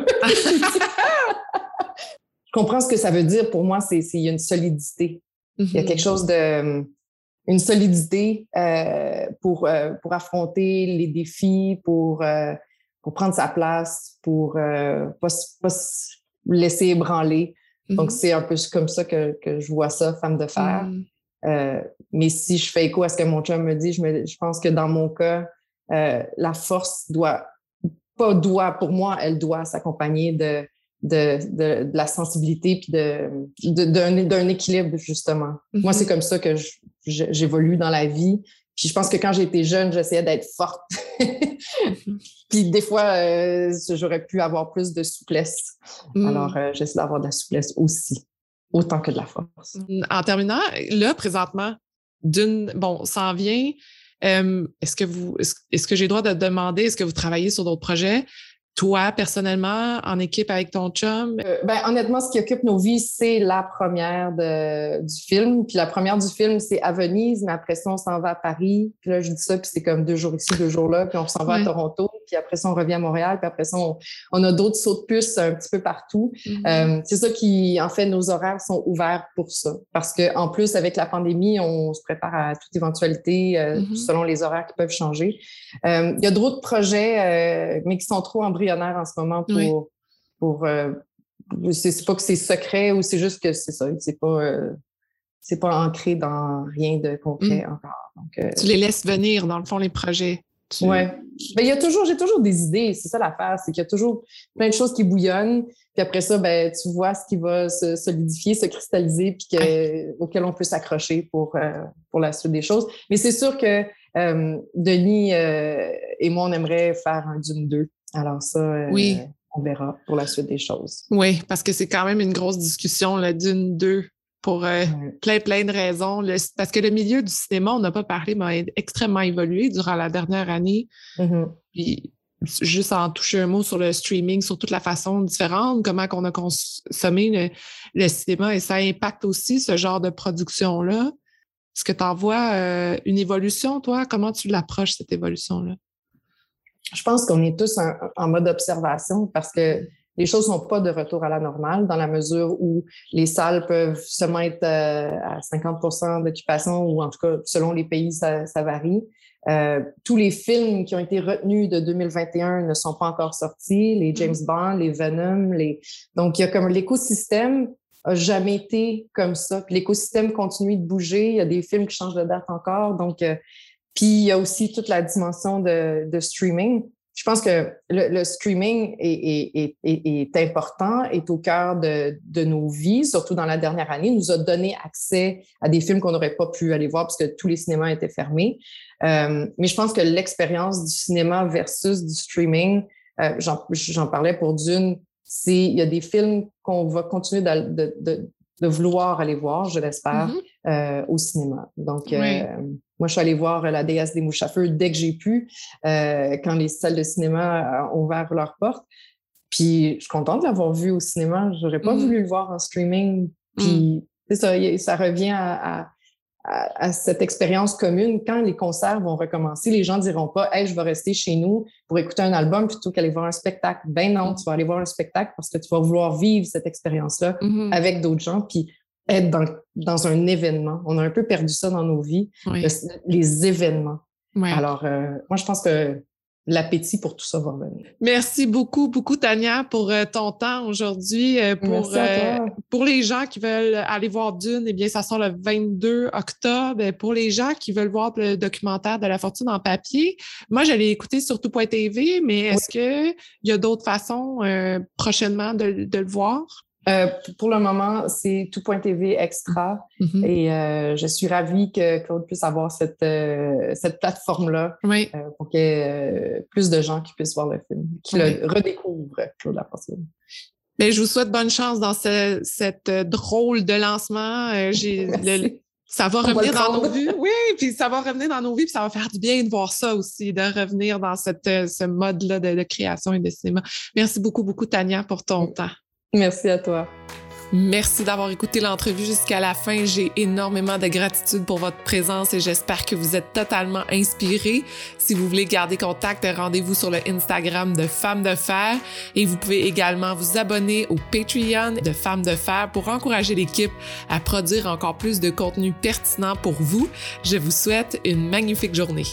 comprends ce que ça veut dire. Pour moi, c'est il y a une solidité. Il y a quelque mhm. chose de une solidité euh, pour, euh, pour affronter les défis, pour, euh, pour prendre sa place, pour ne pas, pas, se laisser ébranler. Donc, mhm. c'est un peu comme ça que, que, je vois ça, femme de fer. Mhm. mais si je fais écho à ce que mon chum me dit, je, me, je pense que dans mon cas, la force doit, pas doit, pour moi, elle doit s'accompagner de, de, de, la sensibilité puis d'un, équilibre, justement. Moi, c'est comme ça que j'évolue dans la vie. Puis je pense que quand j'étais jeune, j'essayais d'être forte. puis des fois, euh, j'aurais pu avoir plus de souplesse. Mm. Alors, euh, j'essaie d'avoir de la souplesse aussi, autant que de la force. En terminant, là, présentement, d'une, bon, ça en vient. Euh, est-ce que vous, est-ce que j'ai le droit de demander, est-ce que vous travaillez sur d'autres projets? Toi, personnellement, en équipe avec ton chum? Euh, ben, honnêtement, ce qui occupe nos vies, c'est la première de, du film. Puis la première du film, c'est à Venise, mais après ça, on s'en va à Paris. Puis là, je dis ça, puis c'est comme deux jours ici, deux jours là, puis on s'en va à Toronto. Puis après ça, on revient à Montréal. Puis après ça, on, a d'autres sauts de puce un petit peu partout. Mm-hmm. euh, c'est ça qui, en fait, nos horaires sont ouverts pour ça. Parce que en plus, avec la pandémie, on se prépare à toute éventualité euh, mm-hmm. selon les horaires qui peuvent changer. Euh, il y a d'autres projets, mais qui sont trop embryonnaires en ce moment pour. pour c'est pas que c'est secret ou c'est juste que c'est ça. C'est pas, c'est pas ancré dans rien de concret mm. encore. Euh, tu les laisses venir, dans le fond, les projets. Oui. Mais il y a toujours, j'ai toujours des idées. C'est ça l'affaire, c'est qu'il y a toujours plein de choses qui bouillonnent. Puis après ça, ben, tu vois ce qui va se solidifier, se cristalliser, puis que, auquel on peut s'accrocher pour, pour la suite des choses. Mais c'est sûr que Denis et moi, on aimerait faire un Dune 2. Alors ça, euh, oui. on verra pour la suite des choses. Oui, parce que c'est quand même une grosse discussion d'une, deux, pour euh, plein, plein de raisons. parce que le milieu du cinéma, on n'a pas parlé, mais extrêmement évolué durant la dernière année. Mm-hmm. Puis, juste en toucher un mot sur le streaming, sur toute la façon différente, comment on a consommé le, cinéma et ça impacte aussi ce genre de production-là. Est-ce que tu en vois euh, une évolution, toi? Comment tu l'approches, cette évolution-là? je pense qu'on est tous en, mode observation parce que les choses sont pas de retour à la normale dans la mesure où les salles peuvent se mettre euh, à 50% d'occupation ou en tout cas, selon les pays, ça, varie. Euh, tous les films qui ont été retenus de 2021 ne sont pas encore sortis, les mm-hmm. James Bond, les Venom, les donc il y a comme l'écosystème a jamais été comme ça. Puis l'écosystème continue de bouger. Il y a des films qui changent de date encore. Donc, euh, puis il y a aussi toute la dimension de, de streaming. Je pense que le, le streaming est, est, est, est, important, est au cœur de, de, nos vies, surtout dans la dernière année. nous a donné accès à des films qu'on n'aurait pas pu aller voir parce que tous les cinémas étaient fermés. Euh, mais je pense que l'expérience du cinéma versus du streaming, euh, j'en parlais pour Dune, c'est il y a des films qu'on va continuer de, de, de, vouloir aller voir, je l'espère, mm-hmm. Euh, au cinéma. Donc, euh, moi, je suis allée voir La déesse des mouches à feu dès que j'ai pu, euh, quand les salles de cinéma ont ouvert leurs portes. Puis, je suis contente de l'avoir vu au cinéma. J'aurais pas mm. voulu le voir en streaming. Puis, mm. ça, ça revient à, à, cette expérience commune. Quand les concerts vont recommencer, les gens diront pas Hey, je vais rester chez nous pour écouter un album plutôt qu'aller voir un spectacle. Ben non, mm. tu vas aller voir un spectacle parce que tu vas vouloir vivre cette expérience-là mm-hmm. avec d'autres gens. Puis être dans, dans, un événement. On a un peu perdu ça dans nos vies, les événements. Alors, euh, moi, je pense que l'appétit pour tout ça va venir. Merci beaucoup, beaucoup, Tania, pour euh, ton temps aujourd'hui. Euh, pour, pour les gens qui veulent aller voir Dune, eh bien, ça sort le 22 octobre. Pour les gens qui veulent voir le documentaire de la fortune en papier, moi, j'allais écouter sur tout.tv, mais est-ce qu'il y a d'autres façons prochainement de, de le voir? Euh, pour le moment, c'est tout.tv extra mm-hmm. et euh, je suis ravie que Claude puisse avoir cette, euh, cette plateforme-là pour qu'il y ait plus de gens qui puissent voir le film, qui le redécouvrent, Claude Lafortune. Mais je vous souhaite bonne chance dans ce, cette drôle de lancement. Ça va revenir dans nos vies. Oui, puis ça va revenir dans nos vies, puis ça va faire du bien de voir ça aussi, de revenir dans cette, ce mode-là de, de création et de cinéma. Merci beaucoup, beaucoup, Tania, pour ton temps. Merci à toi. Merci d'avoir écouté l'entrevue jusqu'à la fin. J'ai énormément de gratitude pour votre présence et j'espère que vous êtes totalement inspirés. Si vous voulez garder contact, rendez-vous sur le Instagram de Femmes de Fer et vous pouvez également vous abonner au Patreon de Femmes de Fer pour encourager l'équipe à produire encore plus de contenu pertinent pour vous. Je vous souhaite une magnifique journée.